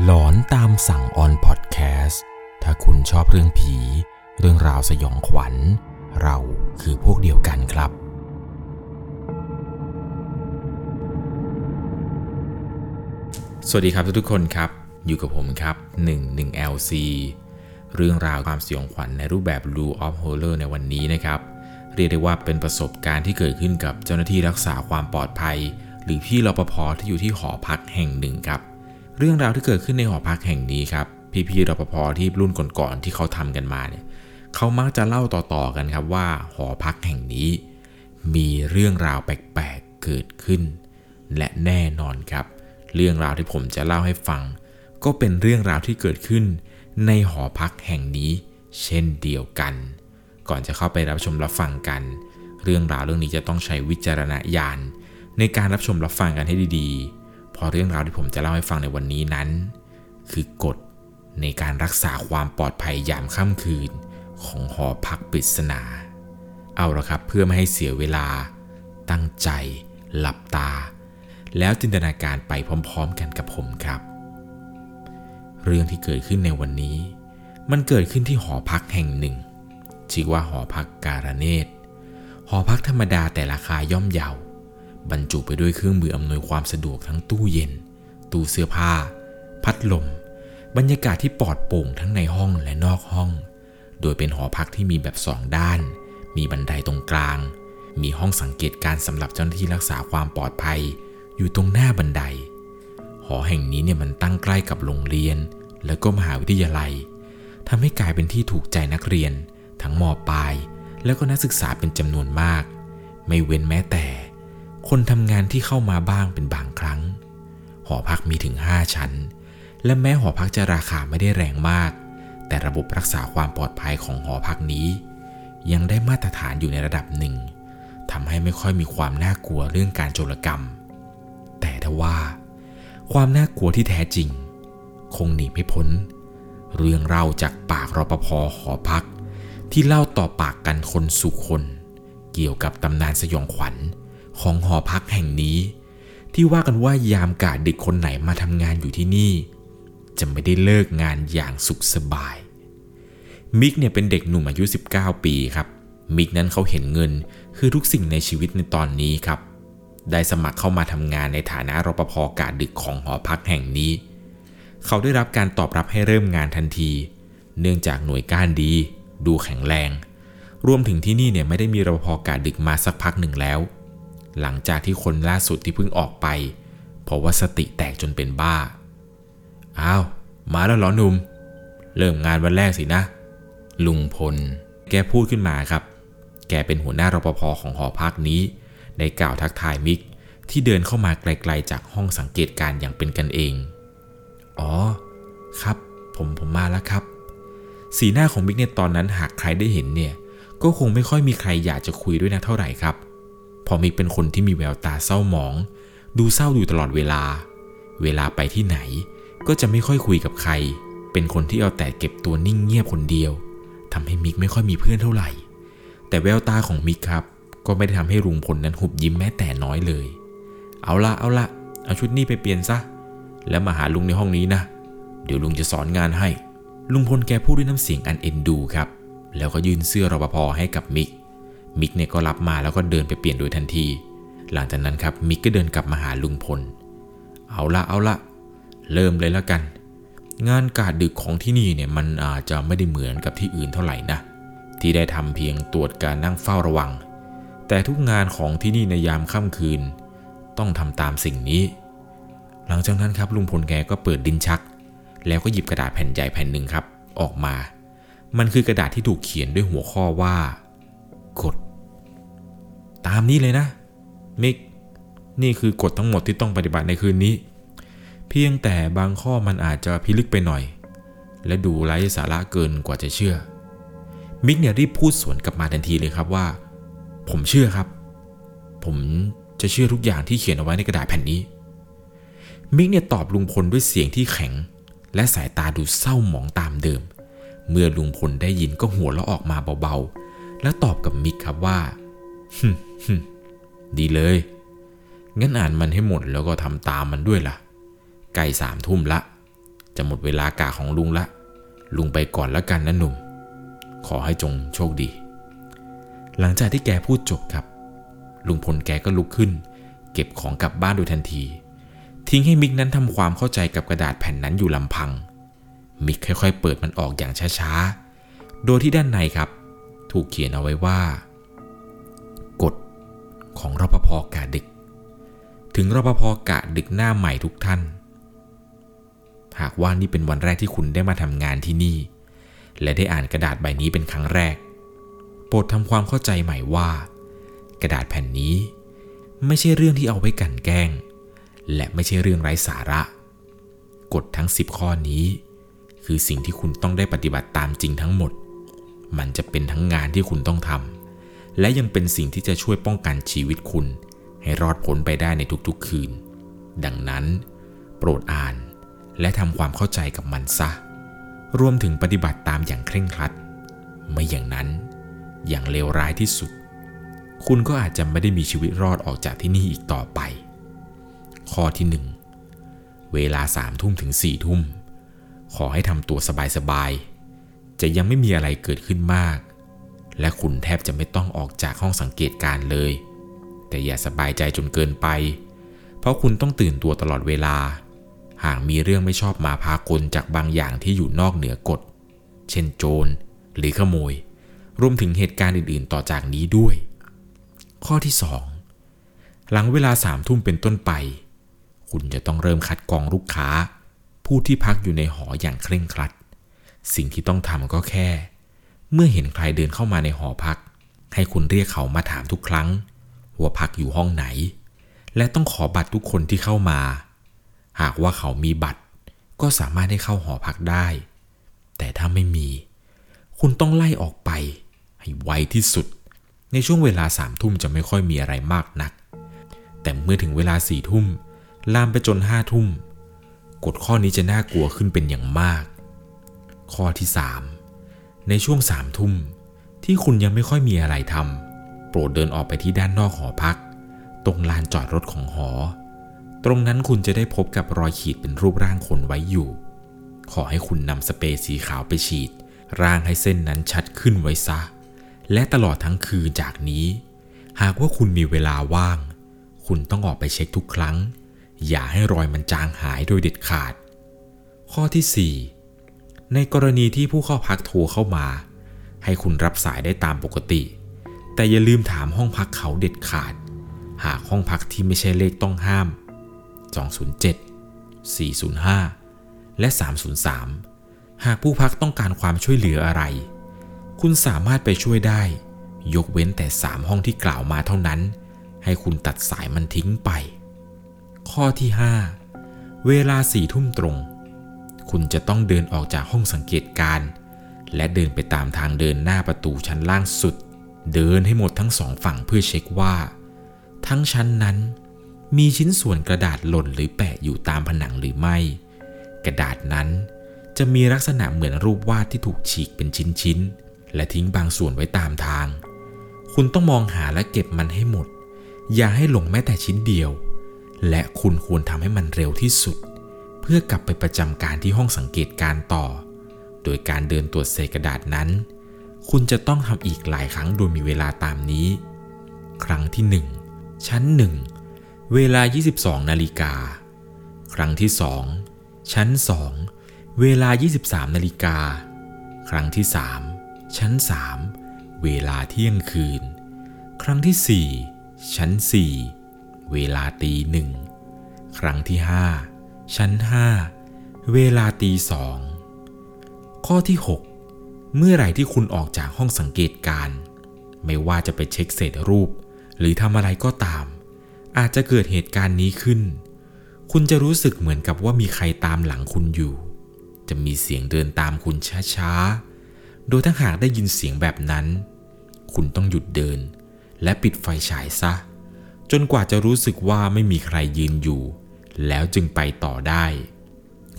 หลอนตามสั่งออนพอดแคสต์ถ้าคุณชอบเรื่องผี เรื่องราวสยองขวัญ เราคือพวกเดียวกันครับ สวัสดีครับทุกคนครับ อยู่กับผมครับ 11 LC เรื่องราวความสยองขวัญในรูปแบบ Blue of Horror ในวันนี้นะครับ เรียกได้ว่าเป็นประสบการณ์ที่เกิดขึ้นกับเจ้าหน้าที่รักษาความปลอดภัย หรือพี่รปภที่อยู่ที่หอพักแห่งหนึ่งครับ เรื่องราวที่เกิดขึ้นในหอพักแห่งนี้ครับ พี่ๆรปภที่รุ่นก่อนๆที่เขาทำกันมาเนี่ยเขามักจะเล่าต่อๆกันครับว่าหอพักแห่งนี้ มีเรื่องราวแปลกๆเกิดขึ้น และแน่นอนครับ เรื่องราวที่ผมจะเล่าให้ฟัง ก็เป็นเรื่องราวที่เกิดขึ้น ในหอพักแห่งนี้ เช่นเดียวกัน ก่อนจะเข้าไปรับชมรับฟังกัน เรื่องราวเรื่องนี้จะต้องใช้วิจารณญาณในการรับชมรับฟังกันให้ดีๆ ราะเรื่องราวที่ผมจะเล่าให้ฟังในวันนี้นั้น คือกฎในการรักษาความปลอดภัยยามค่ำคืน ของหอพักปริศนา เอาละครับเพื่อไม่ให้เสียเวลา ตั้งใจ หลับตา แล้วจินตนาการไปพร้อมๆกันกับผมครับ เรื่องที่เกิดขึ้นในวันนี้ มันเกิดขึ้นที่หอพักแห่งหนึ่ง ชื่อว่าหอพักการเนตหอพักธรรมดาแต่ราคาย่อมเยา บรรจุไปด้วยเครื่องมืออำนวยความสะดวกทั้งตู้เย็น ตู้เสื้อผ้า พัดลม บรรยากาศที่ปลอดโปร่งทั้งในห้องและนอกห้อง โดยเป็นหอพักที่มีแบบสองด้าน มีบันไดตรงกลาง มีห้องสังเกตการสำหรับเจ้าหน้าที่รักษาความปลอดภัย อยู่ตรงหน้าบันได หอแห่งนี้เนี่ยมันตั้งใกล้กับโรงเรียน แล้วก็มหาวิทยาลัยทำให้กลายเป็นที่ถูกใจนักเรียน ทั้งมปลาย แล้วก็นักศึกษาเป็นจำนวนมาก ไม่เว้นแม้แต่ คนทำงานที่เข้ามาบ้างเป็นบางครั้ง หอพักมีถึง 5 ชั้น และแม้หอพักจะราคาไม่ได้แรงมาก แต่ระบบรักษาความปลอดภัยของหอพักนี้ ยังได้มาตรฐานอยู่ในระดับหนึ่งทำให้ไม่ค่อยมีความน่ากลัวเรื่องการโจรกรรม แต่ถ้าว่า ความน่ากลัวที่แท้จริง คงหนีไม่พ้น เรื่องเล่าจากปากรปภหอพัก ที่เล่าต่อปากกันคนสู่คน เกี่ยวกับตำนานสยองขวัญ ของหอพักแห่งนี้ ที่ว่ากันว่ายามกาดดึกคนไหนมาทำงานอยู่ที่นี่ จะไม่ได้เลิกงานอย่างสุขสบาย มิกเนี่ยเป็นเด็กหนุ่มอายุ 19 ปีครับ มิกนั้นเขาเห็นเงินคือทุกสิ่งในชีวิตในตอนนี้ครับ ได้สมัครเข้ามาทำงานในฐานะรปภกาดึกของหอพักแห่งนี้ เขาได้รับการตอบรับให้เริ่มงานทันที เนื่องจากหน่วยก้านดี ดูแข็งแรง รวมถึงที่นี่เนี่ยไม่ได้มีรปภกาดึกมาสักพักหนึ่งแล้ว หลังจากที่คนล่าสุดที่เพิ่งออกไป เพราะว่าสติแตกจนเป็นบ้า อ้าว มาแล้วเหรอหนุ่ม เริ่มงานวันแรกสินะ ลุงพล แกพูดขึ้นมาครับ แกเป็นหัวหน้ารปภของหอพักนี้ได้กล่าวทักทายมิกที่เดินเข้ามาไกลๆจากห้องสังเกตการอย่างเป็นกันเอง อ๋อ ครับ ผมผมมาแล้วครับ สีหน้าของมิกในตอนนั้นหากใครได้เห็นเนี่ย ก็คงไม่ค่อยมีใครอยากจะคุยด้วยนะเท่าไหร่ครับเพราะมิกเป็นคนที่มีแววตาเศร้าหมอง ดูเศร้าอยู่ตลอดเวลา เวลาไปที่ไหน ก็จะไม่ค่อยคุยกับใคร เป็นคนที่เอาแต่เก็บตัวนิ่งเงียบคนเดียวทำให้มิกไม่ค่อยมีเพื่อนเท่าไหร่ แต่แววตาของมิกครับ ก็ไม่ได้ทำให้ลุงพลนั้นหุบยิ้มแม้แต่น้อยเลย เอาละเอาละเอาชุดนี้ไปเปลี่ยนซะ แล้วมาหาลุงในห้องนี้นะ เดี๋ยวลุงจะสอนงานให้ ลุงพลแกพูดด้วยน้ำเสียงอันเอ็นดูครับ แล้วก็ยื่นเสื้อรปภให้กับมิก มิกเนี่ยก็รับมาแล้วก็เดินไปเปลี่ยนโดยทันที หลังจากนั้นครับมิกก็เดินกลับมาหาลุงพล เอาละเอาละเริ่มเลยแล้วกัน งานกาดดึกของที่นี่เนี่ยมันอาจจะไม่ได้เหมือนกับที่อื่นเท่าไหร่นะ ที่ได้ทำเพียงตรวจการนั่งเฝ้าระวัง แต่ทุกงานของที่นี่ในยามค่ำคืน ต้องทำตามสิ่งนี้ หลังจากนั้นครับลุงพลแกก็เปิดดินชัก แล้วก็หยิบกระดาษแผ่นใหญ่แผ่นหนึ่งครับ ออกมา มันคือกระดาษที่ถูกเขียนด้วยหัวข้อว่า กฎ ตามนี้เลยนะ มิก นี่คือกฎทั้งหมดที่ต้องปฏิบัติในคืนนี้ เพียงแต่บางข้อมันอาจจะพิลึกไปหน่อย และดูไร้สาระเกินกว่าจะเชื่อ มิกเนี่ยรีบพูดสวนกลับมาทันทีเลยครับว่า ผมเชื่อครับ ผมจะเชื่อทุกอย่างที่เขียนเอาไว้ในกระดาษแผ่นนี้ มิกเนี่ยตอบลุงพลด้วยเสียงที่แข็ง และสายตาดูเศร้าหมองตามเดิม เมื่อลุงพลได้ยินก็หัวเราะออกมาเบาๆ แล้วตอบกับมิกครับว่าฮึฮดีเลย งั้นอ่านมันให้หมดแล้วก็ทำตามมันด้วยล่ะ ใกล้สามทุ่มละ จะหมดเวลากะของลุงละ ลุงไปก่อนแล้วกันนะหนุ่ม ขอให้จงโชคดี หลังจากที่แกพูดจบครับ ลุงพลแกก็ลุกขึ้น เก็บของกลับบ้านโดยทันที ทิ้งให้มิกนั้นทำความเข้าใจกับกระดาษแผ่นนั้นอยู่ลำพัง มิกค่อยๆ เปิดมันออกอย่างช้าๆ โดยที่ด้านในครับ ถูกเขียนเอาไว้ว่า กฎของรปภกะดึก ถึงรปภกะดึกหน้าใหม่ทุกท่าน หากว่านี่เป็นวันแรกที่คุณได้มาทำงานที่นี่ และได้อ่านกระดาษใบนี้เป็นครั้งแรก โปรดทำความเข้าใจใหม่ว่า กระดาษแผ่นนี้ ไม่ใช่เรื่องที่เอาไว้กันแกล้ง และไม่ใช่เรื่องไร้สาระ กฎทั้ง 10 ข้อนี้ คือสิ่งที่คุณต้องได้ปฏิบัติตามจริงทั้งหมด มันจะเป็นทั้งงานที่คุณต้องทำและยังเป็นสิ่งที่จะช่วยป้องกันชีวิตคุณ ให้รอดพ้นไปได้ในทุกๆคืน ดังนั้น โปรดอ่าน และทำความเข้าใจกับมันซะ รวมถึงปฏิบัติตามอย่างเคร่งครัด ไม่อย่างนั้น อย่างเลวร้ายที่สุด คุณก็อาจจะไม่ได้มีชีวิตรอดออกจากที่นี่อีกต่อไป ข้อที่หนึ่งเวลาสามทุ่มถึงสี่ทุ่ม ขอให้ทำตัวสบายๆ จะยังไม่มีอะไรเกิดขึ้นมาก และคุณแทบจะไม่ต้องออกจากห้องสังเกตการเลย แต่อย่าสบายใจจนเกินไป เพราะคุณต้องตื่นตัวตลอดเวลา หากมีเรื่องไม่ชอบมาพากลจากบางอย่างที่อยู่นอกเหนือกฎ เช่นโจรหรือขโมย รวมถึงเหตุการณ์อื่นๆ ต่อจากนี้ด้วย ข้อที่ 2 หลังเวลาสามทุ่มเป็นต้นไป คุณจะต้องเริ่มคัดกรองลูกค้า ผู้ที่พักอยู่ในหออย่างเคร่งครัด สิ่งที่ต้องทำก็แค่ เมื่อเห็นใครเดินเข้ามาในหอพัก ให้คุณเรียกเขามาถามทุกครั้งว่าพักอยู่ห้องไหน และต้องขอบัตรทุกคนที่เข้ามา หากว่าเขามีบัตร ก็สามารถให้เข้าหอพักได้ แต่ถ้าไม่มี คุณต้องไล่ออกไป ให้ไวที่สุด ในช่วงเวลาสามทุ่มจะไม่ค่อยมีอะไรมากนัก แต่เมื่อถึงเวลาสี่ทุ่มลามไปจนห้าทุ่มกฎข้อนี้จะน่ากลัวขึ้นเป็นอย่างมาก ข้อที่ 3 ในช่วงสามทุ่มที่คุณยังไม่ค่อยมีอะไรทำโปรดเดินออกไปที่ด้านนอกหอพัก ตรงลานจอดรถของหอ ตรงนั้นคุณจะได้พบกับรอยขีดเป็นรูปร่างคนไว้อยู่ ขอให้คุณนำสเปรย์สีขาวไปฉีด ร่างให้เส้นนั้นชัดขึ้นไว้ซะ และตลอดทั้งคืนจากนี้ หากว่าคุณมีเวลาว่าง คุณต้องออกไปเช็คทุกครั้ง อย่าให้รอยมันจางหายโดยเด็ดขาด ข้อที่4 ในกรณีที่ผู้เข้าพักโทรเข้ามา ให้คุณรับสายได้ตามปกติ แต่อย่าลืมถามห้องพักเขาเด็ดขาด หากห้องพักที่ไม่ใช่เลขต้องห้าม 207 405 และ 303 หากผู้พักต้องการความช่วยเหลืออะไร คุณสามารถไปช่วยได้ ยกเว้นแต่ 3 ห้องที่กล่าวมาเท่านั้น ให้คุณตัดสายมันทิ้งไป ข้อที่ 5 เวลาสี่ทุ่มตรง คุณจะต้องเดินออกจากห้องสังเกตการณ์และเดินไปตามทางเดินหน้าประตูชั้นล่างสุด เดินให้หมดทั้งสองฝั่งเพื่อเช็คว่า ทั้งชั้นนั้น มีชิ้นส่วนกระดาษหล่นหรือแปะอยู่ตามผนังหรือไม่ กระดาษนั้นจะมีลักษณะเหมือนรูปวาดที่ถูกฉีกเป็นชิ้นๆ และทิ้งบางส่วนไว้ตามทาง คุณต้องมองหาและเก็บมันให้หมด อย่าให้หลงแม้แต่ชิ้นเดียว และคุณควรทำให้มันเร็วที่สุด เพื่อกลับไปประจำการที่ห้องสังเกตการต่อ โดยการเดินตรวจเศษกระดาษนั้น คุณจะต้องทำอีกหลายครั้งโดยมีเวลาตามนี้ ครั้งที่ 1 ชั้น 1 เวลา 22 นาฬิกา ครั้งที่ 2 ชั้น 2 เวลา 23 นาฬิกา ครั้งที่ 3 ชั้น 3 เวลาเที่ยงคืน ครั้งที่ 4 ชั้น 4 เวลาตีหนึ่ง ครั้งที่ 5 ชั้น 5 เวลาตีสอง ข้อที่ 6 เมื่อไหร่ที่คุณออกจากห้องสังเกตการ ไม่ว่าจะไปเช็คเศษรูป หรือทำอะไรก็ตาม อาจจะเกิดเหตุการณ์นี้ขึ้น คุณจะรู้สึกเหมือนกับว่ามีใครตามหลังคุณอยู่ จะมีเสียงเดินตามคุณช้าๆ โดยถ้าหากได้ยินเสียงแบบนั้น คุณต้องหยุดเดิน และปิดไฟฉายซะ จนกว่าจะรู้สึกว่าไม่มีใครยืนอยู่ แล้วจึงไปต่อได้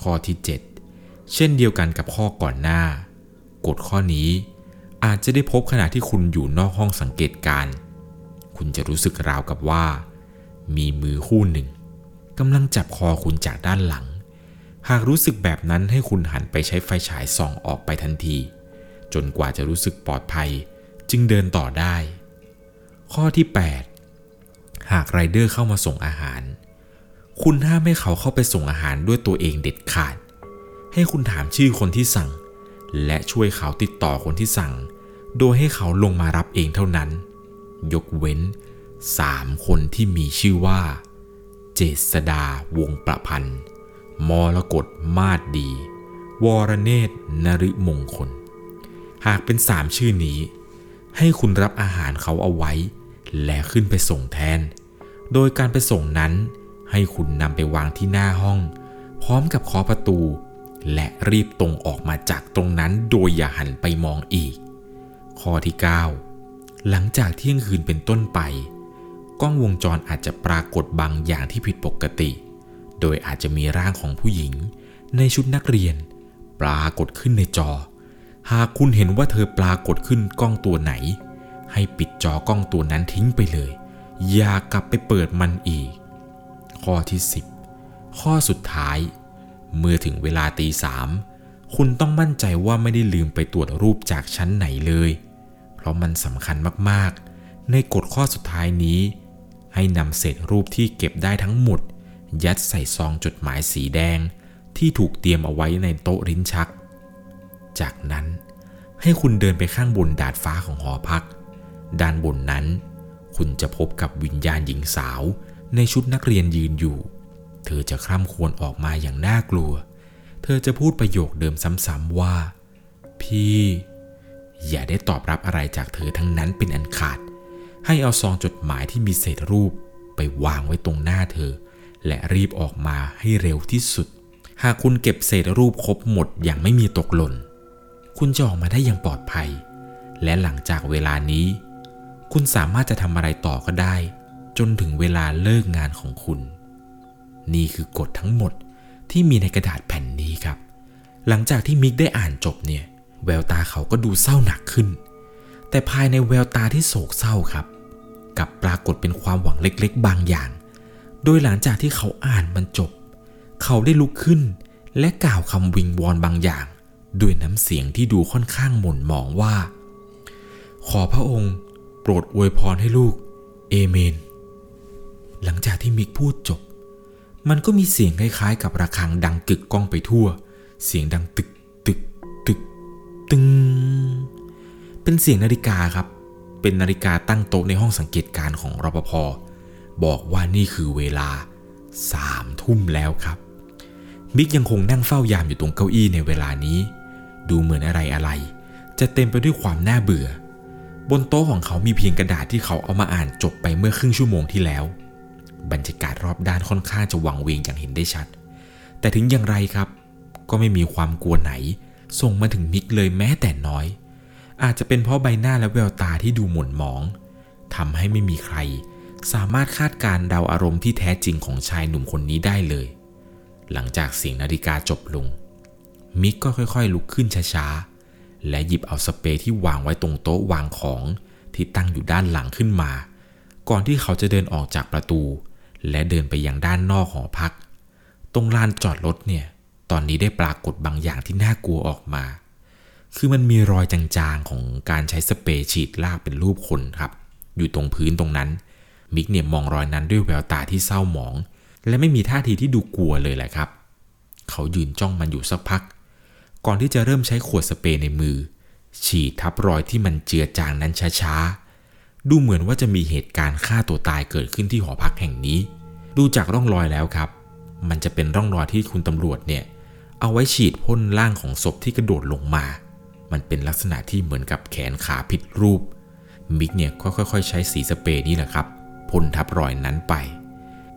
ข้อที่ 7 เช่นเดียวกันกับข้อก่อนหน้า กฎข้อนี้อาจจะได้พบขณะที่คุณอยู่นอกห้องสังเกตการ คุณจะรู้สึกราวกับว่า มีมือคู่หนึ่งกำลังจับคอคุณจากด้านหลัง หากรู้สึกแบบนั้นให้คุณหันไปใช้ไฟฉายส่องออกไปทันที จนกว่าจะรู้สึกปลอดภัยจึงเดินต่อได้ ข้อที่ 8 หากไรเดอร์เข้ามาส่งอาหาร คุณห้ามให้เขาเข้าไปส่งอาหารด้วยตัวเองเด็ดขาด ให้คุณถามชื่อคนที่สั่ง และช่วยเขาติดต่อคนที่สั่ง โดยให้เขาลงมารับเองเท่านั้น ยกเว้นสามคนที่มีชื่อว่า เจษดาวงประพันธ์ มรกตมาดดี วรเนตรนริมงคล หากเป็นสามชื่อนี้ ให้คุณรับอาหารเขาเอาไว้ และขึ้นไปส่งแทน โดยการไปส่งนั้น ให้คุณนำไปวางที่หน้าห้อง พร้อมกับเคาะประตู และรีบตรงออกมาจากตรงนั้นโดยอย่าหันไปมองอีก ข้อที่ 9 หลังจากเที่ยงคืนเป็นต้นไป กล้องวงจรอาจจะปรากฏบางอย่างที่ผิดปกติ โดยอาจจะมีร่างของผู้หญิง ในชุดนักเรียน ปรากฏขึ้นในจอ หากคุณเห็นว่าเธอปรากฏขึ้นกล้องตัวไหน ให้ปิดจอกล้องตัวนั้นทิ้งไปเลย อย่ากลับไปเปิดมันอีก ข้อที่ 10 ข้อสุดท้าย เมื่อถึงเวลาตีสามคุณต้องมั่นใจว่าไม่ได้ลืมไปตรวจรูปจากชั้นไหนเลย เพราะมันสำคัญมากๆ ในกฎข้อสุดท้ายนี้ ให้นำเศษรูปที่เก็บได้ทั้งหมด ยัดใส่ซองจดหมายสีแดง ที่ถูกเตรียมเอาไว้ในโต๊ะริ้นชัก จากนั้นให้คุณเดินไปข้างบนดาดฟ้าของหอพัก ด้านบนนั้น คุณจะพบกับวิญญาณหญิงสาว ในชุดนักเรียนยืนอยู่ เธอจะคร่ำครวญออกมาอย่างน่ากลัว เธอจะพูดประโยคเดิมซ้ำๆว่า พี่ อย่าได้ตอบรับอะไรจากเธอทั้งนั้นเป็นอันขาด ให้เอาซองจดหมายที่มีเศษรูปไปวางไว้ตรงหน้าเธอ และรีบออกมาให้เร็วที่สุด หากคุณเก็บเศษรูปครบหมดอย่างไม่มีตกหล่น คุณจะออกมาได้อย่างปลอดภัย และหลังจากเวลานี้ คุณสามารถจะทำอะไรต่อก็ได้ จนถึงเวลาเลิกงานของคุณ นี่คือกฎทั้งหมดที่มีในกระดาษแผ่นนี้ครับ หลังจากที่มิกได้อ่านจบเนี่ย แววตาเขาก็ดูเศร้าหนักขึ้น แต่ภายในแววตาที่โศกเศร้าครับกับปรากฏเป็นความหวังเล็กๆ บางอย่าง โดยหลังจากที่เขาอ่านมันจบ เขาได้ลุกขึ้น และกล่าวคำวิงวอนบางอย่าง ด้วยน้ำเสียงที่ดูค่อนข้างหม่นหมองว่า ขอพระองค์ โปรดอวยพรให้ลูก เอเมน หลังจากที่มิกพูดจบ มันก็มีเสียงคล้ายๆ กับระฆังดังกึกก้องไปทั่ว เสียงดังตึกตึกตึกตึง เป็นเสียงนาฬิกาครับ เป็นนาฬิกาตั้งโต๊ะในห้องสังเกตการณ์ของรปภบอกว่านี่คือเวลาสามทุ่มแล้วครับ มิกยังคงนั่งเฝ้ายามอยู่ตรงเก้าอี้ในเวลานี้ ดูเหมือนอะไรอะไร จะเต็มไปด้วยความน่าเบื่อ บนโต๊ะของเขามีเพียงกระดาษที่เขาเอามาอ่านจบไปเมื่อครึ่งชั่วโมงที่แล้ว บรรยากาศรอบด้านค่อนข้างจะวังเวงอย่างเห็นได้ชัด แต่ถึงอย่างไรครับ ก็ไม่มีความกลัวไหน ส่งมาถึงมิกเลยแม้แต่น้อย อาจจะเป็นเพราะใบหน้าและแววตาที่ดูหม่นหมองทำให้ไม่มีใคร สามารถคาดการเดาอารมณ์ที่แท้จริงของชายหนุ่มคนนี้ได้เลย หลังจากเสียงนาฬิกาจบลง มิกก็ค่อยๆ ลุกขึ้นช้าๆ และหยิบเอาสเปรย์ที่วางไว้ตรงโต๊ะวางของที่ตั้งอยู่ด้านหลังขึ้นมา ก่อนที่เขาจะเดินออกจากประตู และเดินไปยังด้านนอกหอพัก ตรงลานจอดรถเนี่ย ตอนนี้ได้ปรากฏบางอย่างที่น่ากลัวออกมา คือมันมีรอยจางๆของการใช้สเปรย์ฉีดลากเป็นรูปคนครับ อยู่ตรงพื้นตรงนั้น มิกเนี่ยมองรอยนั้นด้วยแววตาที่เศร้าหมอง และไม่มีท่าทีที่ดูกลัวเลยแหละครับ เขายืนจ้องมันอยู่สักพัก ก่อนที่จะเริ่มใช้ขวดสเปรย์ในมือ ฉีดทับรอยที่มันเจือจางนั้นช้าๆ ดูเหมือนว่าจะมีเหตุการณ์ฆ่าตัวตายเกิดขึ้นที่หอพักแห่งนี้ ดูจากร่องรอยแล้วครับ มันจะเป็นร่องรอยที่คุณตำรวจเนี่ย เอาไว้ฉีดพ่นร่างของศพที่กระโดดลงมา มันเป็นลักษณะที่เหมือนกับแขนขาผิดรูป มิกเนี่ยก็ค่อยๆ ใช้สีสเปรย์นี่แหละครับพ่นทับรอยนั้นไป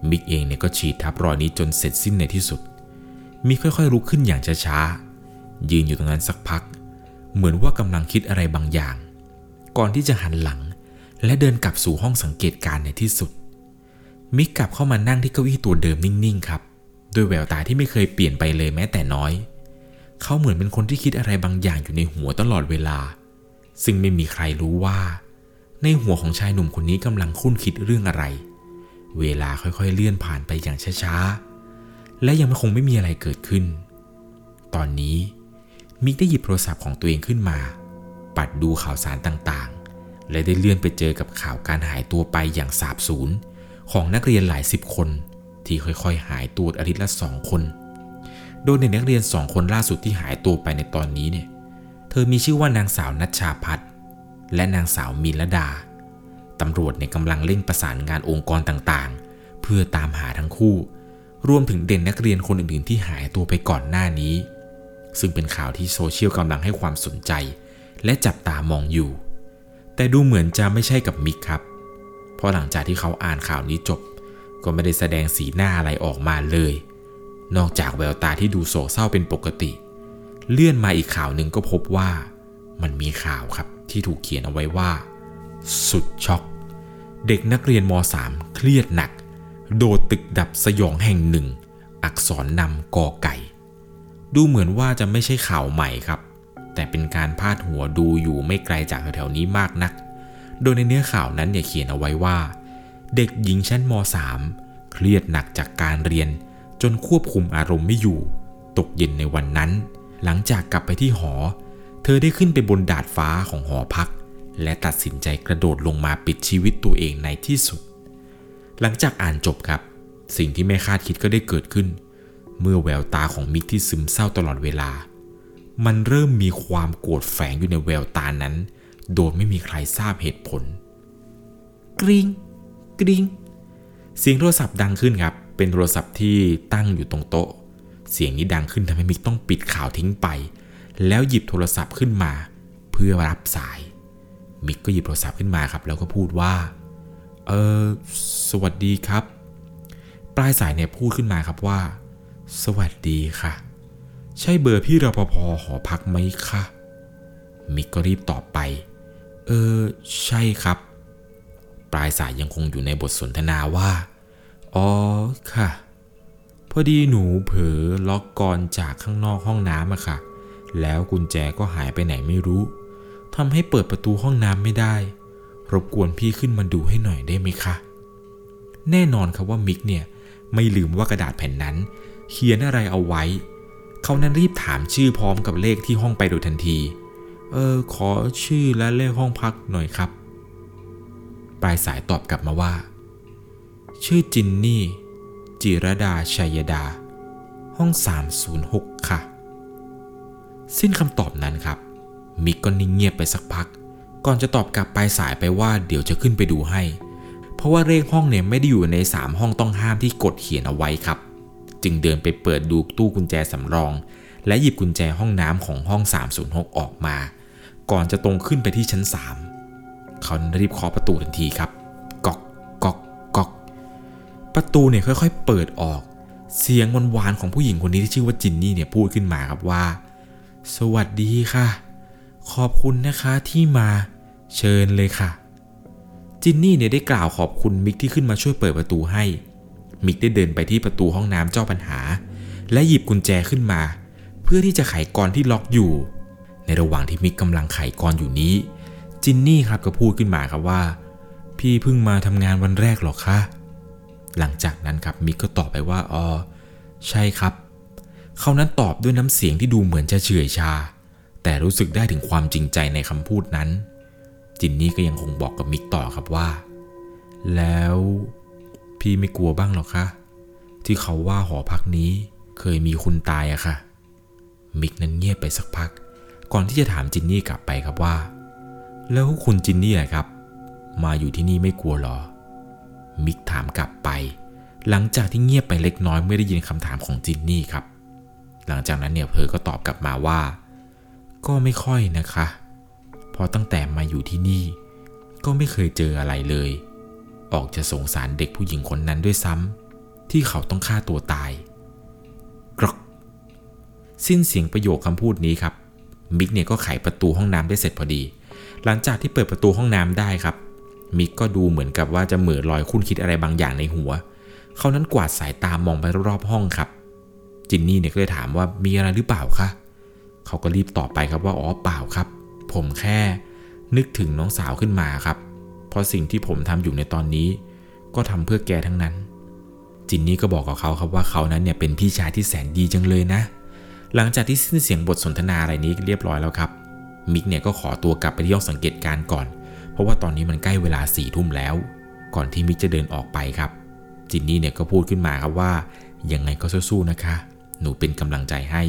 มิกเองเนี่ยก็ฉีดทับรอยนี้จนเสร็จสิ้นในที่สุด มิกค่อยๆลุกขึ้นอย่างช้าๆยืนอยู่ตรงนั้นสักพัก เหมือนว่ากำลังคิดอะไรบางอย่าง ก่อนที่จะหันหลัง และเดินกลับสู่ห้องสังเกตการณ์ในที่สุด มิกกลับเข้ามานั่งที่เก้าอี้ตัวเดิมนิ่งๆครับด้วยแววตาที่ไม่เคยเปลี่ยนไปเลยแม้แต่น้อย เขาเหมือนเป็นคนที่คิดอะไรบางอย่างอยู่ในหัวตลอดเวลา ซึ่งไม่มีใครรู้ว่า ในหัวของชายหนุ่มคนนี้กำลังคุ้นคิดเรื่องอะไร เวลาค่อยๆเลื่อนผ่านไปอย่างช้าๆ และยังคงไม่มีอะไรเกิดขึ้น ตอนนี้มิกได้หยิบโทรศัพท์ของตัวเองขึ้นมา ปัดดูข่าวสารต่างๆ และได้เลื่อนไปเจอกับข่าวการหายตัวไปอย่างสาบสูญของนักเรียนหลายสิบคน ที่ค่อยๆ หายตัวอาทิตย์ละสองคน โดยในนักเรียนสองคนล่าสุดที่หายตัวไปในตอนนี้เนี่ย เธอมีชื่อว่านางสาวนัชชาพัฒน์และนางสาวมินลดา ตำรวจในกำลังเร่งประสานงานองค์กรต่างๆ เพื่อตามหาทั้งคู่ รวมถึงเด่นนักเรียนคนอื่นๆ ที่หายตัวไปก่อนหน้านี้ ซึ่งเป็นข่าวที่โซเชียลกำลังให้ความสนใจ และจับตามองอยู่ แต่ดูเหมือนจะไม่ใช่กับมิกครับ เพราะหลังจากที่เขาอ่านข่าวนี้จบ ก็ไม่ได้แสดงสีหน้าอะไรออกมาเลย นอกจากแววตาที่ดูโศกเศร้าเป็นปกติ เลื่อนมาอีกข่าวหนึ่งก็พบว่า มันมีข่าวครับที่ถูกเขียนเอาไว้ว่า สุดช็อก เด็กนักเรียนม .3 เครียดหนัก โดดตึกดับสยองแห่งหนึ่ง อักษรนำกอไก่ ดูเหมือนว่าจะไม่ใช่ข่าวใหม่ครับ แต่เป็นการพาดหัวดูอยู่ไม่ไกลจากแถวๆนี้มากนัก โดยในเนื้อข่าวนั้นเนี่ยเขียนเอาไว้ว่า เด็กหญิงชั้นม .3 เครียดหนักจากการเรียน จนควบคุมอารมณ์ไม่อยู่ ตกเย็นในวันนั้น หลังจากกลับไปที่หอ เธอได้ขึ้นไปบนดาดฟ้าของหอพัก และตัดสินใจกระโดดลงมาปิดชีวิตตัวเองในที่สุด หลังจากอ่านจบครับ สิ่งที่ไม่คาดคิดก็ได้เกิดขึ้น เมื่อแววตาของมิกที่ซึมเศร้าตลอดเวลา มันเริ่มมีความโกรธแฝงอยู่ในแววตานั้น โดยไม่มีใครทราบเหตุผล กริงกริงเสียงโทรศัพท์ดังขึ้นครับ เป็นโทรศัพท์ที่ตั้งอยู่ตรงโต๊ะ เสียงนี้ดังขึ้นทำให้มิกต้องปิดข่าวทิ้งไป แล้วหยิบโทรศัพท์ขึ้นมา เพื่อรับสาย มิกก็หยิบโทรศัพท์ขึ้นมาครับ แล้วก็พูดว่า เออสวัสดีครับ ปลายสายเนี่ยพูดขึ้นมาครับว่า สวัสดีค่ะ ใช่เบอร์พี่รปภหอพักไหมคะมิกก็รีบตอบไป เออ ใช่ครับ ปลายสายยังคงอยู่ในบทสนทนาว่า อ๋อ ค่ะ พอดีหนูเผลอล็อกกรจากข้างนอกห้องน้ำอะค่ะ แล้วกุญแจก็หายไปไหนไม่รู้ทำให้เปิดประตูห้องน้ำไม่ได้ รบกวนพี่ขึ้นมาดูให้หน่อยได้ไหมคะ แน่นอนครับว่ามิกเนี่ย ไม่ลืมว่ากระดาษแผ่นนั้น เขียนอะไรเอาไว้ เขานั้นรีบถามชื่อพร้อมกับเลขที่ห้องไปโดยทันที เออ ขอชื่อและเลขห้องพักหน่อยครับ ปลายสายตอบกลับมาว่า ชื่อจินนี่ จิรดาชัยดา ห้อง 306 ค่ะ สิ้นคำตอบนั้นครับ มิกก็นิ่งเงียบไปสักพัก ก่อนจะตอบกลับปลายสายไปว่าเดี๋ยวจะขึ้นไปดูให้ เพราะว่าเลขห้องเนี่ยไม่ได้อยู่ใน 3 ห้องต้องห้ามที่กดเขียนเอาไว้ครับ จึงเดินไปเปิดดูตู้กุญแจสำรอง และหยิบกุญแจห้องน้ำของห้อง 306 ออกมา ก่อนจะตรงขึ้นไปที่ชั้น 3 เขารีบเคาะประตูทันทีครับก๊อกก๊อกก๊อก ประตูเนี่ยค่อยๆ เปิดออก เสียงหวานๆของผู้หญิงคนนี้ที่ชื่อว่าจินนี่เนี่ยพูดขึ้นมาครับว่า สวัสดีค่ะ ขอบคุณนะคะที่มาเชิญเลยค่ะจินนี่เนี่ยได้กล่าวขอบคุณมิกที่ขึ้นมาช่วยเปิดประตูให้ มิกได้เดินไปที่ประตูห้องน้ำเจ้าปัญหา และหยิบกุญแจขึ้นมา เพื่อที่จะไขกรที่ล็อกอยู่ ในระหว่างที่มิกกำลังไขกรอยู่นี้ จินนี่ครับก็พูดขึ้นมาครับว่า พี่เพิ่งมาทำงานวันแรกหรอคะหลังจากนั้นครับมิกก็ตอบไปว่าอ๋อใช่ครับ เขานั้นตอบด้วยน้ำเสียงที่ดูเหมือนจะเฉื่อยชา แต่รู้สึกได้ถึงความจริงใจในคำพูดนั้น จินนี่ก็ยังคงบอกกับมิกต่อครับว่า แล้ว พี่ไม่กลัวบ้างหรอคะ ที่เขาว่าหอพักนี้เคยมีคนตายอะค่ะ มิกนั้นเงียบไปสักพัก ก่อนที่จะถามจินนี่กลับไปครับว่า แล้วคุณจินนี่อะครับ มาอยู่ที่นี่ไม่กลัวหรอ มิกถามกลับไป หลังจากที่เงียบไปเล็กน้อยเมื่อได้ยินคำถามของจินนี่ครับ หลังจากนั้นเนี่ยเธอก็ตอบกลับมาว่า ก็ไม่ค่อยนะคะพราะตั้งแต่มาอยู่ที่นี่ ก็ไม่เคยเจออะไรเลย ออกจะสงสารเด็กผู้หญิงคนนั้นด้วยซ้ำที่เขาต้องฆ่าตัวตาย กรอก สิ้นเสียงประโยคคำพูดนี้ครับ มิกเนี่ยก็ไขประตูห้องน้ำได้เสร็จพอดี หลังจากที่เปิดประตูห้องน้ำได้ครับ มิกก็ดูเหมือนกับว่าจะเหม่อลอยคุ้นคิดอะไรบางอย่างในหัว เขานั้นกวาดสายตามองไปรอบๆห้องครับ จินนี่เนี่ยก็เลยถามว่ามีอะไรหรือเปล่าคะเขาก็รีบตอบไปครับว่าอ๋อเปล่าครับ ผมแค่นึกถึงน้องสาวขึ้นมาครับ ราะสิ่งที่ผมทำอยู่ในตอนนี้ ก็ทำเพื่อแกทั้งนั้น จินนี่ก็บอกกับเขาครับว่าเขานั้นเนี่ยเป็นพี่ชายที่แสนดีจังเลยนะ หลังจากที่สิ้นเสียงบทสนทนาอะไรนี้เรียบร้อยแล้วครับ มิกเนี่ยก็ขอตัวกลับไปที่ห้องสังเกตการก่อน เพราะว่าตอนนี้มันใกล้เวลาสี่ทุ่มแล้ว ก่อนที่มิกจะเดินออกไปครับ จินนี่เนี่ยก็พูดขึ้นมาครับว่ายังไงก็สู้ๆนะคะ หนูเป็นกำลังใจให้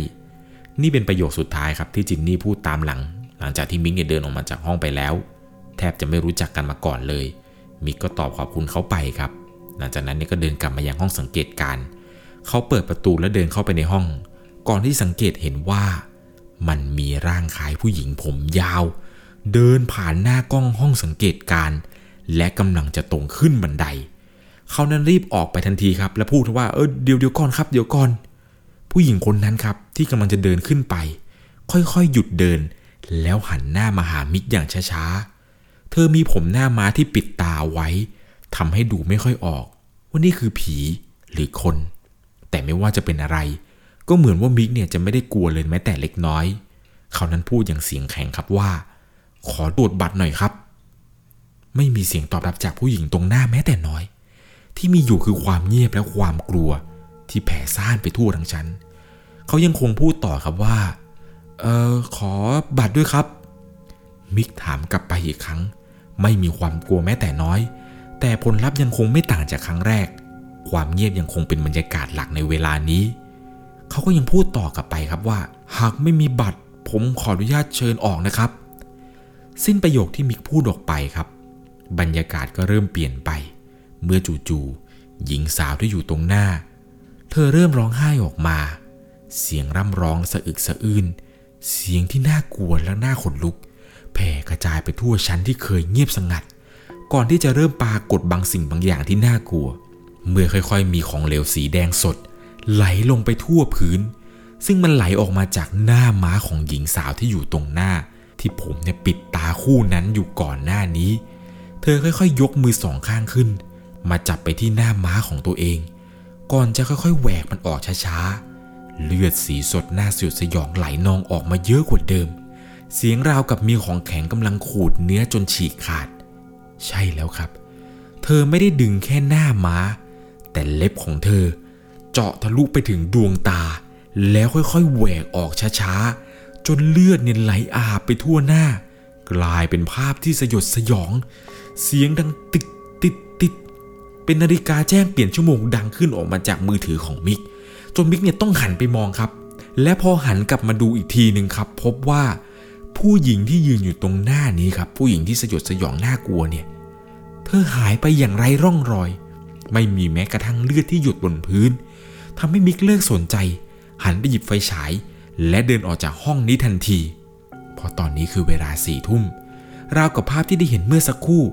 นี่เป็นประโยคสุดท้ายครับที่จินนี่พูดตามหลัง หลังจากที่มิกเนี่ยเดินออกมาจากห้องไปแล้ว แทบจะไม่รู้จักกันมาก่อนเลย มิกก็ตอบขอบคุณเขาไปครับ หลังจากนั้นเนี่ยก็เดินกลับมายังห้องสังเกตการ เขาเปิดประตูและเดินเข้าไปในห้อง ก่อนที่สังเกตเห็นว่า มันมีร่างคล้ายผู้หญิงผมยาว เดินผ่านหน้ากล้องห้องสังเกตการ และกำลังจะตรงขึ้นบันได เขานั้นรีบออกไปทันทีครับ และพูดว่าเออเดี๋ยวเดี๋ยวก่อนครับเดี๋ยวก่อนผู้หญิงคนนั้นครับที่กำลังจะเดินขึ้นไป ค่อยๆหยุดเดิน แล้วหันหน้ามาหามิกอย่างช้าๆ เธอมีผมหน้าม้าที่ปิดตาไว้ทำให้ดูไม่ค่อยออก ว่านี่คือผีหรือคน แต่ไม่ว่าจะเป็นอะไร ก็เหมือนว่ามิกเนี่ยจะไม่ได้กลัวเลยแม้แต่เล็กน้อย เขานั้นพูดอย่างเสียงแข็งครับว่า ขอตรวจบัตรหน่อยครับ ไม่มีเสียงตอบรับจากผู้หญิงตรงหน้าแม้แต่น้อย ที่มีอยู่คือความเงียบและความกลัว ที่แผ่ซ่านไปทั่วทั้งชั้น เขายังคงพูดต่อครับว่า เออขอบัตรด้วยครับ มิกถามกลับไปอีกครั้ง ไม่มีความกลัวแม้แต่น้อย แต่ผลลัพธ์ยังคงไม่ต่างจากครั้งแรก ความเงียบยังคงเป็นบรรยากาศหลักในเวลานี้ เขาก็ยังพูดต่อกลับไปครับว่า หากไม่มีบัตร ผมขออนุญาตเชิญออกนะครับ สิ้นประโยคที่มิกพูดออกไปครับ บรรยากาศก็เริ่มเปลี่ยนไป เมื่อจู่ๆหญิงสาวที่อยู่ตรงหน้า เธอเริ่มร้องไห้ออกมา เสียงร่ำร้องสะอึกสะอื้นเสียงที่น่ากลัวและน่าขนลุก แผ่กระจายไปทั่วชั้นที่เคยเงียบสงัด ก่อนที่จะเริ่มปรากฏบางสิ่งบางอย่างที่น่ากลัว เมื่อค่อยๆ มีของเหลวสีแดงสด ไหลลงไปทั่วพื้น ซึ่งมันไหลออกมาจากหน้าม้าของหญิงสาวที่อยู่ตรงหน้า ที่ผมเนี่ยปิดตาคู่นั้นอยู่ก่อนหน้านี้ เธอค่อยๆ ยกมือสองข้างขึ้น มาจับไปที่หน้าม้าของตัวเอง ก่อนจะค่อยๆ แหวกมันออกช้าๆ เลือดสีสดหน้าสยดสยองไหลนองออกมาเยอะกว่าเดิม เสียงราวกับมีของแข็งกำลังขูดเนื้อจนฉีกขาด ใช่แล้วครับ เธอไม่ได้ดึงแค่หน้าม้า แต่เล็บของเธอ เจาะทะลุไปถึงดวงตา แล้วค่อยๆแหวกออกช้าๆ จนเลือดเนี่ยไหลอาบไปทั่วหน้า กลายเป็นภาพที่สยดสยอง เสียงดังติดติดติดเป็นนาฬิกาแจ้งเปลี่ยนชั่วโมงดังขึ้นออกมาจากมือถือของมิกจนมิกเนี่ยต้องหันไปมองครับ และพอหันกลับมาดูอีกทีหนึ่งครับ พบว่า ผู้หญิงที่ยืนอยู่ตรงหน้านี้ครับ ผู้หญิงที่สยดสยองน่ากลัวเนี่ย เธอหายไปอย่างไร้ร่องรอย ไม่มีแม้กระทั่งเลือดที่หยดบนพื้นทำให้มิกเลิกสนใจ หันไปหยิบไฟฉาย และเดินออกจากห้องนี้ทันทีเพราะตอนนี้คือเวลาสี่ทุ่ม ราวกับภาพที่ได้เห็นเมื่อสักครู่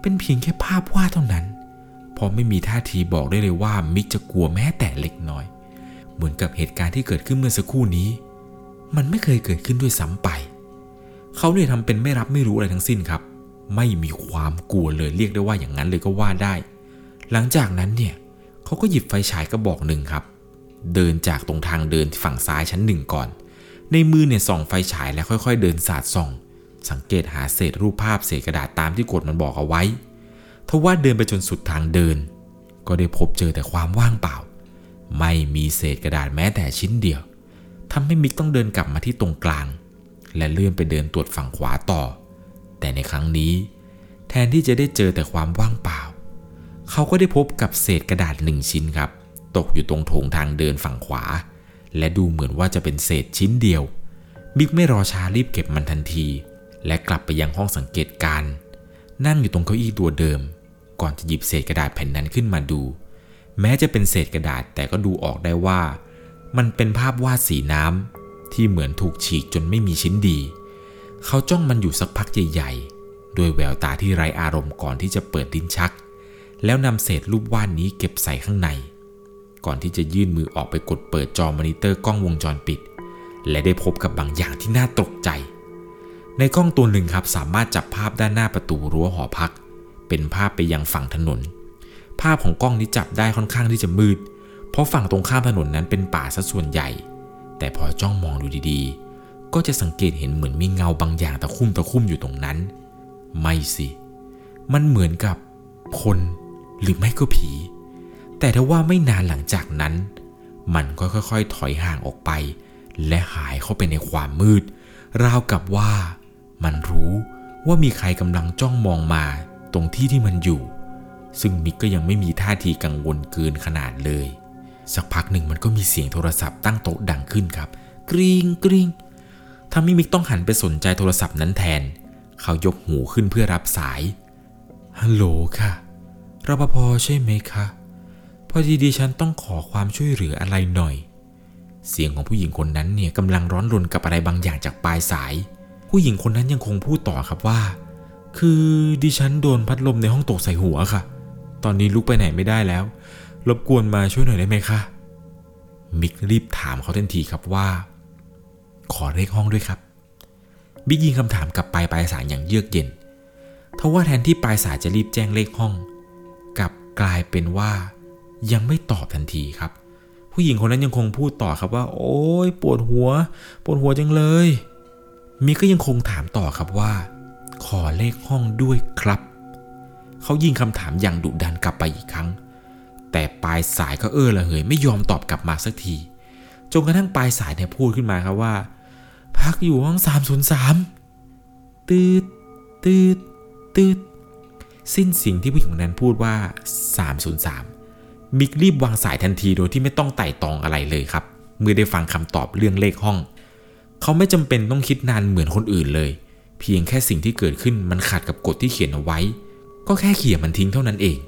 เป็นเพียงแค่ภาพวาดเท่านั้นเพราะไม่มีท่าทีบอกได้เลยว่ามิกจะกลัวแม้แต่เล็กน้อย เหมือนกับเหตุการณ์ที่เกิดขึ้นเมื่อสักครู่นี้ มันไม่เคยเกิดขึ้นด้วยซ้ำไป เขาเนี่ยทำเป็นไม่รับไม่รู้อะไรทั้งสิ้นครับ ไม่มีความกลัวเลยเรียกได้ว่าอย่างนั้นเลยก็ว่าได้ หลังจากนั้นเนี่ยเขาก็หยิบไฟฉายกระบอกหนึ่งครับ เดินจากตรงทางเดินฝั่งซ้ายชั้นหนึ่งก่อน ในมือเนี่ยส่องไฟฉายแล้วค่อย ๆ เดินสาดส่อง สังเกตหาเศษรูปภาพเศษกระดาษตามที่กฎมันบอกเอาไว้ทว่าเดินไปจนสุดทางเดิน ก็ได้พบเจอแต่ความว่างเปล่า ไม่มีเศษกระดาษแม้แต่ชิ้นเดียวทำให้มิกต้องเดินกลับมาที่ตรงกลาง และเลื่อนไปเดินตรวจฝั่งขวาต่อ แต่ในครั้งนี้ แทนที่จะได้เจอแต่ความว่างเปล่า เขาก็ได้พบกับเศษกระดาษหนึ่งชิ้นครับ ตกอยู่ตรงโถงทางเดินฝั่งขวา และดูเหมือนว่าจะเป็นเศษชิ้นเดียวมิกไม่รอช้ารีบเก็บมันทันที และกลับไปยังห้องสังเกตการ นั่งอยู่ตรงเก้าอี้ตัวเดิม ก่อนจะหยิบเศษกระดาษแผ่นนั้นขึ้นมาดู แม้จะเป็นเศษกระดาษแต่ก็ดูออกได้ว่า มันเป็นภาพวาดสีน้ำ ที่เหมือนถูกฉีกจนไม่มีชิ้นดี เขาจ้องมันอยู่สักพักใหญ่ๆ ด้วยแววตาที่ไร้อารมณ์ก่อนที่จะเปิดลิ้นชัก แล้วนำเศษรูปวาดนี้เก็บใส่ข้างใน ก่อนที่จะยื่นมือออกไปกดเปิดจอมอนิเตอร์กล้องวงจรปิด และได้พบกับบางอย่างที่น่าตกใจ ในกล้องตัวหนึ่งครับสามารถจับภาพด้านหน้าประตูรั้วหอพัก เป็นภาพไปยังฝั่งถนน ภาพของกล้องนี้จับได้ค่อนข้างที่จะมืด เพราะฝั่งตรงข้ามถนนนั้นเป็นป่าซะส่วนใหญ่ แต่พอจ้องมองดูดีๆ ก็จะสังเกตเห็นเหมือนมีเงาบางอย่างตะคุ่มตะคุ่มอยู่ตรงนั้น ไม่สิ มันเหมือนกับคนหรือไม่ก็ผี แต่ถ้าว่าไม่นานหลังจากนั้น มันก็ค่อยๆ ถอยห่างออกไป และหายเข้าไปในความมืด ราวกับว่า มันรู้ว่ามีใครกำลังจ้องมองมาตรงที่ที่มันอยู่ ซึ่งมิกก็ยังไม่มีท่าทีกังวลเกินขนาดเลย สักพักหนึ่งมันก็มีเสียงโทรศัพท์ตั้งโต๊ะดังขึ้นครับ กริงกริงทำให้มิกต้องหันไปสนใจโทรศัพท์นั้นแทน เขายกหูขึ้นเพื่อรับสาย ฮัลโหลค่ะรปภใช่ไหมคะ พอดีดิฉันต้องขอความช่วยเหลืออะไรหน่อย เสียงของผู้หญิงคนนั้นเนี่ยกำลังร้อนรนกับอะไรบางอย่างจากปลายสาย ผู้หญิงคนนั้นยังคงพูดต่อครับว่า คือดิฉันโดนพัดลมในห้องตกใส่หัวค่ะ ตอนนี้ลุกไปไหนไม่ได้แล้ว รบกวนมาช่วยหน่อยได้ไหมคะมิกรีบถามเขาทันทีครับว่า ขอเลขห้องด้วยครับมิกยิงคำถามกลับไปปลายสายอย่างเยือกเย็นทว่าแทนที่ปลายสายจะรีบแจ้งเลขห้อง กลับกลายเป็นว่า ยังไม่ตอบทันทีครับ ผู้หญิงคนนั้นยังคงพูดต่อครับว่า โอ้ยปวดหัว ปวดหัวจังเลย มิกก็ยังคงถามต่อครับว่า ขอเลขห้องด้วยครับ เขายิงคำถามอย่างดุดันกลับไปอีกครั้ง แต่ปลายสายก็เออละเหยไม่ยอมตอบกลับมาสักที จนกระทั่งปลายสายเนี่ยพูดขึ้นมาครับว่า พักอยู่ห้อง 303 ตืดตืดตืดสิ้นสิ่งที่ผู้หญิงนนั้นพูดว่า 303 มิกรีบวางสายทันทีโดยที่ไม่ต้องไต่ตองอะไรเลยครับ เมื่อได้ฟังคำตอบเรื่องเลขห้อง เขาไม่จำเป็นต้องคิดนานเหมือนคนอื่นเลย เพียงแค่สิ่งที่เกิดขึ้นมันขัดกับกฎที่เขียนเอาไว้ ก็แค่เขี่ยมันทิ้งเท่านั้นเอง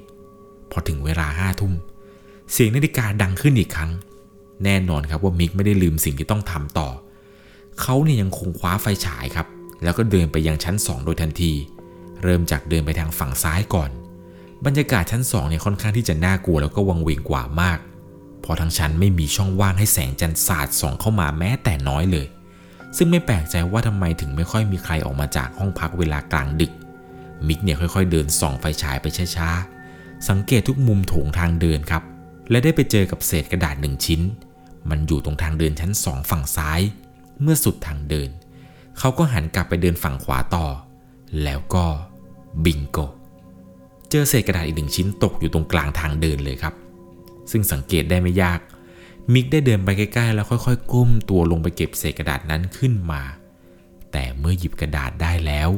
พอถึงเวลาห้าทุ่ม เสียงนาฬิกาดังขึ้นอีกครั้ง แน่นอนครับว่ามิกไม่ได้ลืมสิ่งที่ต้องทำต่อ เขาเนี่ยยังคงคว้าไฟฉายครับ แล้วก็เดินไปยังชั้นสองโดยทันที เริ่มจากเดินไปทางฝั่งซ้ายก่อน บรรยากาศชั้นสองเนี่ยค่อนข้างที่จะน่ากลัวแล้วก็วังเวงกว่ามากเพราะทั้งชั้นไม่มีช่องว่างให้แสงจันทร์สาดส่องเข้ามาแม้แต่น้อยเลย ซึ่งไม่แปลกใจว่าทำไมถึงไม่ค่อยมีใครออกมาจากห้องพักเวลากลางดึกมิกเนี่ยค่อยๆ เดินส่องไฟฉายไปช้าๆ สังเกตทุกมุมโถงทางเดินครับ และได้ไปเจอกับเศษกระดาษหนึ่งชิ้น มันอยู่ตรงทางเดินชั้นสองฝั่งซ้าย เมื่อสุดทางเดิน เขาก็หันกลับไปเดินฝั่งขวาต่อ แล้วก็บิงโก เจอเศษกระดาษอีกหนึ่งชิ้นตกอยู่ตรงกลางทางเดินเลยครับ ซึ่งสังเกตได้ไม่ยาก มิกได้เดินไปใกล้ๆ แล้วค่อยๆ ก้มตัวลงไปเก็บเศษกระดาษนั้นขึ้นมา แต่เมื่อหยิบกระดาษได้แล้ว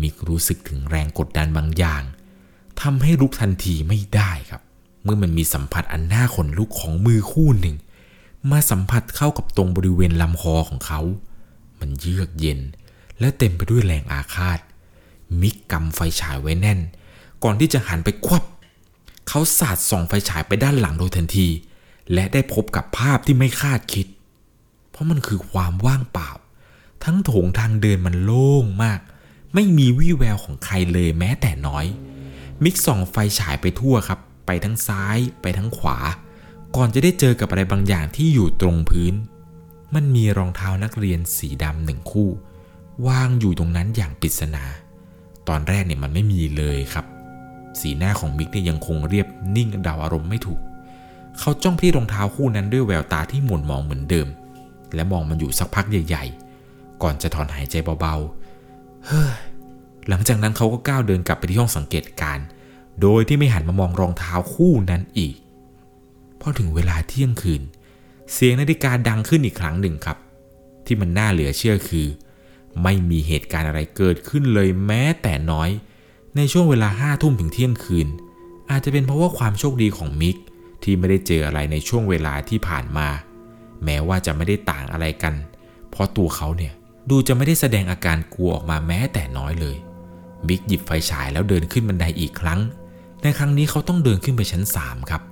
มิกรู้สึกถึงแรงกดดันบางอย่าง ทำให้ลุกทันทีไม่ได้ครับ เมื่อมันมีสัมผัสอันน่าขนลุกของมือคู่หนึ่ง มาสัมผัสเข้ากับตรงบริเวณลำคอของเขา มันเยือกเย็น และเต็มไปด้วยแรงอาฆาต มิกกำไฟฉายไว้แน่น ก่อนที่จะหันไปควับ เขาสาดส่องไฟฉายไปด้านหลังโดยทันที และได้พบกับภาพที่ไม่คาดคิด เพราะมันคือความว่างเปล่า ทั้งโถงทางเดินมันโล่งมาก ไม่มีวี่แววของใครเลยแม้แต่น้อย มิกส่องไฟฉายไปทั่วครับ ไปทั้งซ้ายไปทั้งขวา ก่อนจะได้เจอกับอะไรบางอย่างที่อยู่ตรงพื้น มันมีรองเท้านักเรียนสีดำหนึ่งคู่วางอยู่ตรงนั้นอย่างปริศนา ตอนแรกเนี่ยมันไม่มีเลยครับ สีหน้าของมิกเนี่ยยังคงเรียบนิ่งดาวอารมณ์ไม่ถูก เขาจ้องที่รองเท้าคู่นั้นด้วยแววตาที่หม่นมองเหมือนเดิม และมองมันอยู่สักพักใหญ่ ๆ ก่อนจะถอนหายใจเบาๆ เฮ้ย หลังจากนั้นเขาก็ก้าวเดินกลับไปที่ห้องสังเกตการ โดยที่ไม่หันมามองรองเท้าคู่นั้นอีก พอถึงเวลาเที่ยงคืน เสียงนาฬิกาดังขึ้นอีกครั้งหนึ่งครับ ที่มันน่าเหลือเชื่อคือ ไม่มีเหตุการณ์อะไรเกิดขึ้นเลยแม้แต่น้อย ในช่วงเวลาห้าทุ่มถึงเที่ยงคืน อาจจะเป็นเพราะว่าความโชคดีของมิกที่ไม่ได้เจออะไรในช่วงเวลาที่ผ่านมา แม้ว่าจะไม่ได้ต่างอะไรกัน เพราะตัวเขาเนี่ยดูจะไม่ได้แสดงอาการกลัวออกมาแม้แต่น้อยเลย มิกหยิบไฟฉายแล้วเดินขึ้นบันไดอีกครั้ง ในครั้งนี้เขาต้องเดินขึ้นไปชั้น 3 ครับ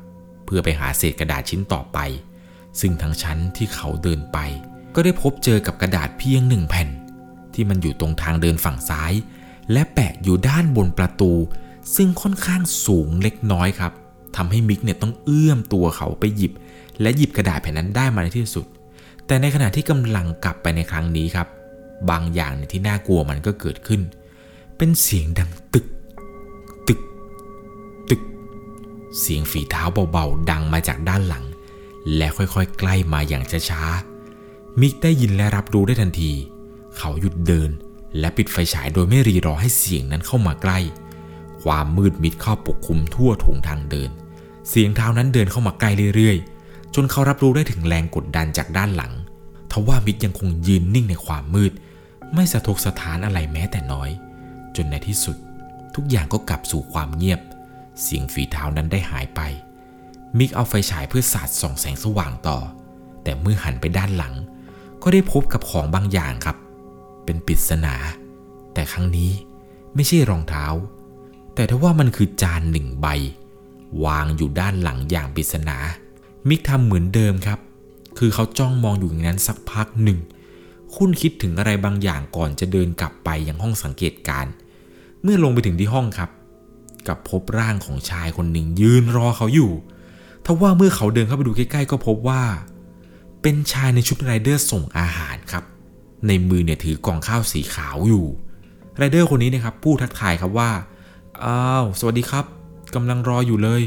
เพื่อไปหาเศษกระดาษชิ้นต่อไป ซึ่งทั้งชั้นที่เขาเดินไป ก็ได้พบเจอกับกระดาษเพียงหนึ่งแผ่น ที่มันอยู่ตรงทางเดินฝั่งซ้าย และแปะอยู่ด้านบนประตู ซึ่งค่อนข้างสูงเล็กน้อยครับทำให้มิกเนี่ยต้องเอื้อมตัวเขาไปหยิบ และหยิบกระดาษแผ่นนั้นได้มาในที่สุด แต่ในขณะที่กำลังกลับไปในครั้งนี้ครับ บางอย่างที่น่ากลัวมันก็เกิดขึ้นเเป็นเสียงดังตึก ตึก ตึก เสียงฝีเท้าเบาๆ ดังมาจากด้านหลัง และค่อยๆ ใกล้มาอย่างช้าๆ มิกได้ยินและรับรู้ได้ทันที เขาหยุดเดิน และปิดไฟฉายโดยไม่รีรอให้เสียงนั้นเข้ามาใกล้ ความมืดมิดเข้าปกคลุมทั่วถงทางเดิน เสียงเท้านั้นเดินเข้ามาใกล้เรื่อยๆ จนเขารับรู้ได้ถึงแรงกดดันจากด้านหลังทว่ามิกยังคงยืนนิ่งในความมืด ไม่สะทกสะท้านอะไรแม้แต่น้อย จนในที่สุด ทุกอย่างก็กลับสู่ความเงียบ เสียงฝีเท้านั้นได้หายไป มิกเอาไฟฉายเพื่อสาดส่องแสงสว่างต่อ แต่เมื่อหันไปด้านหลัง ก็ได้พบกับของบางอย่างครับ เป็นปริศนา แต่ครั้งนี้ไม่ใช่รองเท้า แต่ถ้าว่ามันคือจานหนึ่งใบ วางอยู่ด้านหลังอย่างปริศนา มิกทำเหมือนเดิมครับ คือเขาจ้องมองอยู่อย่างนั้นสักพักหนึ่ง คุ้นคิดถึงอะไรบางอย่างก่อนจะเดินกลับไปยังห้องสังเกตการ เมื่อลงไปถึงที่ห้องครับ กับพบร่างของชายคนหนึ่งยืนรอเขาอยู่ทว่าเมื่อเขาเดินเข้าไปดูใกล้ๆ ก็พบว่า เป็นชายในชุดไรเดอร์ส่งอาหารครับ ในมือเนี่ยถือกล่องข้าวสีขาวอยู่ไรเดอร์คนนี้นะครับพูดทักทายครับว่าอ้าวสวัสดีครับกำลังรออยู่เลย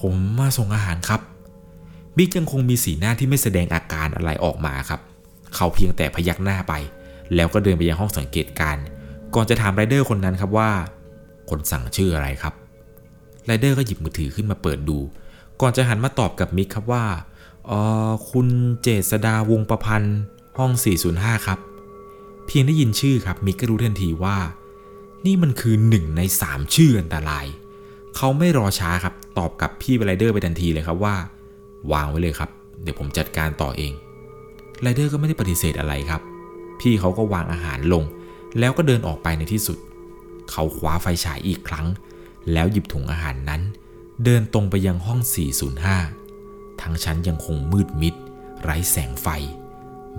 ผมมาส่งอาหารครับบิ๊กยังคงมีสีหน้าที่ไม่แสดงอาการอะไรออกมาครับ เขาเพียงแต่พยักหน้าไป แล้วก็เดินไปยังห้องสังเกตการ ก่อนจะถามไรเดอร์คนนั้นครับว่า คนสั่งชื่ออะไรครับไรเดอร์ก็หยิบมือถือขึ้นมาเปิดดู ก่อนจะหันมาตอบกับมิกครับว่าเออคุณเจษดาวงประพันธ์ ห้อง 405 ครับ เพียงได้ยินชื่อครับมิกก็รู้ทันทีว่า นี่มันคือหนึ่งในสามชื่ออันตราย เขาไม่รอช้าครับ ตอบกับพี่ไรเดอร์ไปทันทีเลยครับว่า วางไว้เลยครับ เดี๋ยวผมจัดการต่อเองไรเดอร์ก็ไม่ได้ปฏิเสธอะไรครับ พี่เขาก็วางอาหารลง แล้วก็เดินออกไปในที่สุด เขาคว้าไฟฉายอีกครั้ง แล้วหยิบถุงอาหารนั้น เดินตรงไปยังห้อง 405 ทั้งชั้นยังคงมืดมิด ไร้แสงไฟ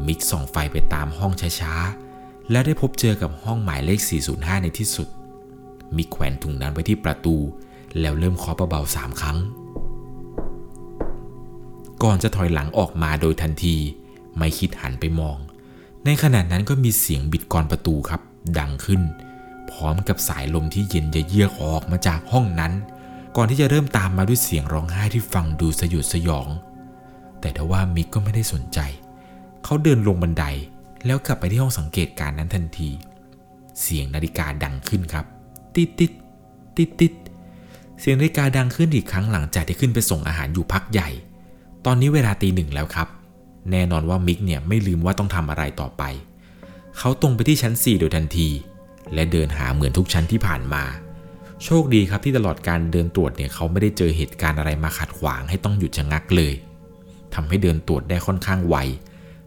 มิกส่องไฟไปตามห้องช้าๆ และได้พบเจอกับห้องหมายเลข 405 ในที่สุด มิกแขวนถุงนั้นไว้ที่ประตู แล้วเริ่มเคาะเบาๆสามครั้ง ก่อนจะถอยหลังออกมาโดยทันที ไม่คิดหันไปมอง ในขณะนั้นก็มีเสียงบิดกรประตูครับ ดังขึ้น พร้อมกับสายลมที่เย็นเยือกออกมาจากห้องนั้น ก่อนที่จะเริ่มตามมาด้วยเสียงร้องไห้ที่ฟังดูสยดสยอง แต่ทว่ามิกก็ไม่ได้สนใจ เขาเดินลงบันไดแล้วกลับไปที่ห้องสังเกตการนั้นทันที เสียงนาฬิกาดังขึ้นครับ ติดติดติดติดเสียงนาฬิกาดังขึ้นอีกครั้งหลังจากที่ขึ้นไปส่งอาหารอยู่พักใหญ่ ตอนนี้เวลาตีหนึ่งแล้วครับ แน่นอนว่ามิกเนี่ยไม่ลืมว่าต้องทำอะไรต่อไป เขาตรงไปที่ชั้น 4 โดยทันที และเดินหาเหมือนทุกชั้นที่ผ่านมา โชคดีครับที่ตลอดการเดินตรวจเนี่ยเขาไม่ได้เจอเหตุการณ์อะไรมาขัดขวางให้ต้องหยุดชะงักเลยทำให้เดินตรวจได้ค่อนข้างไว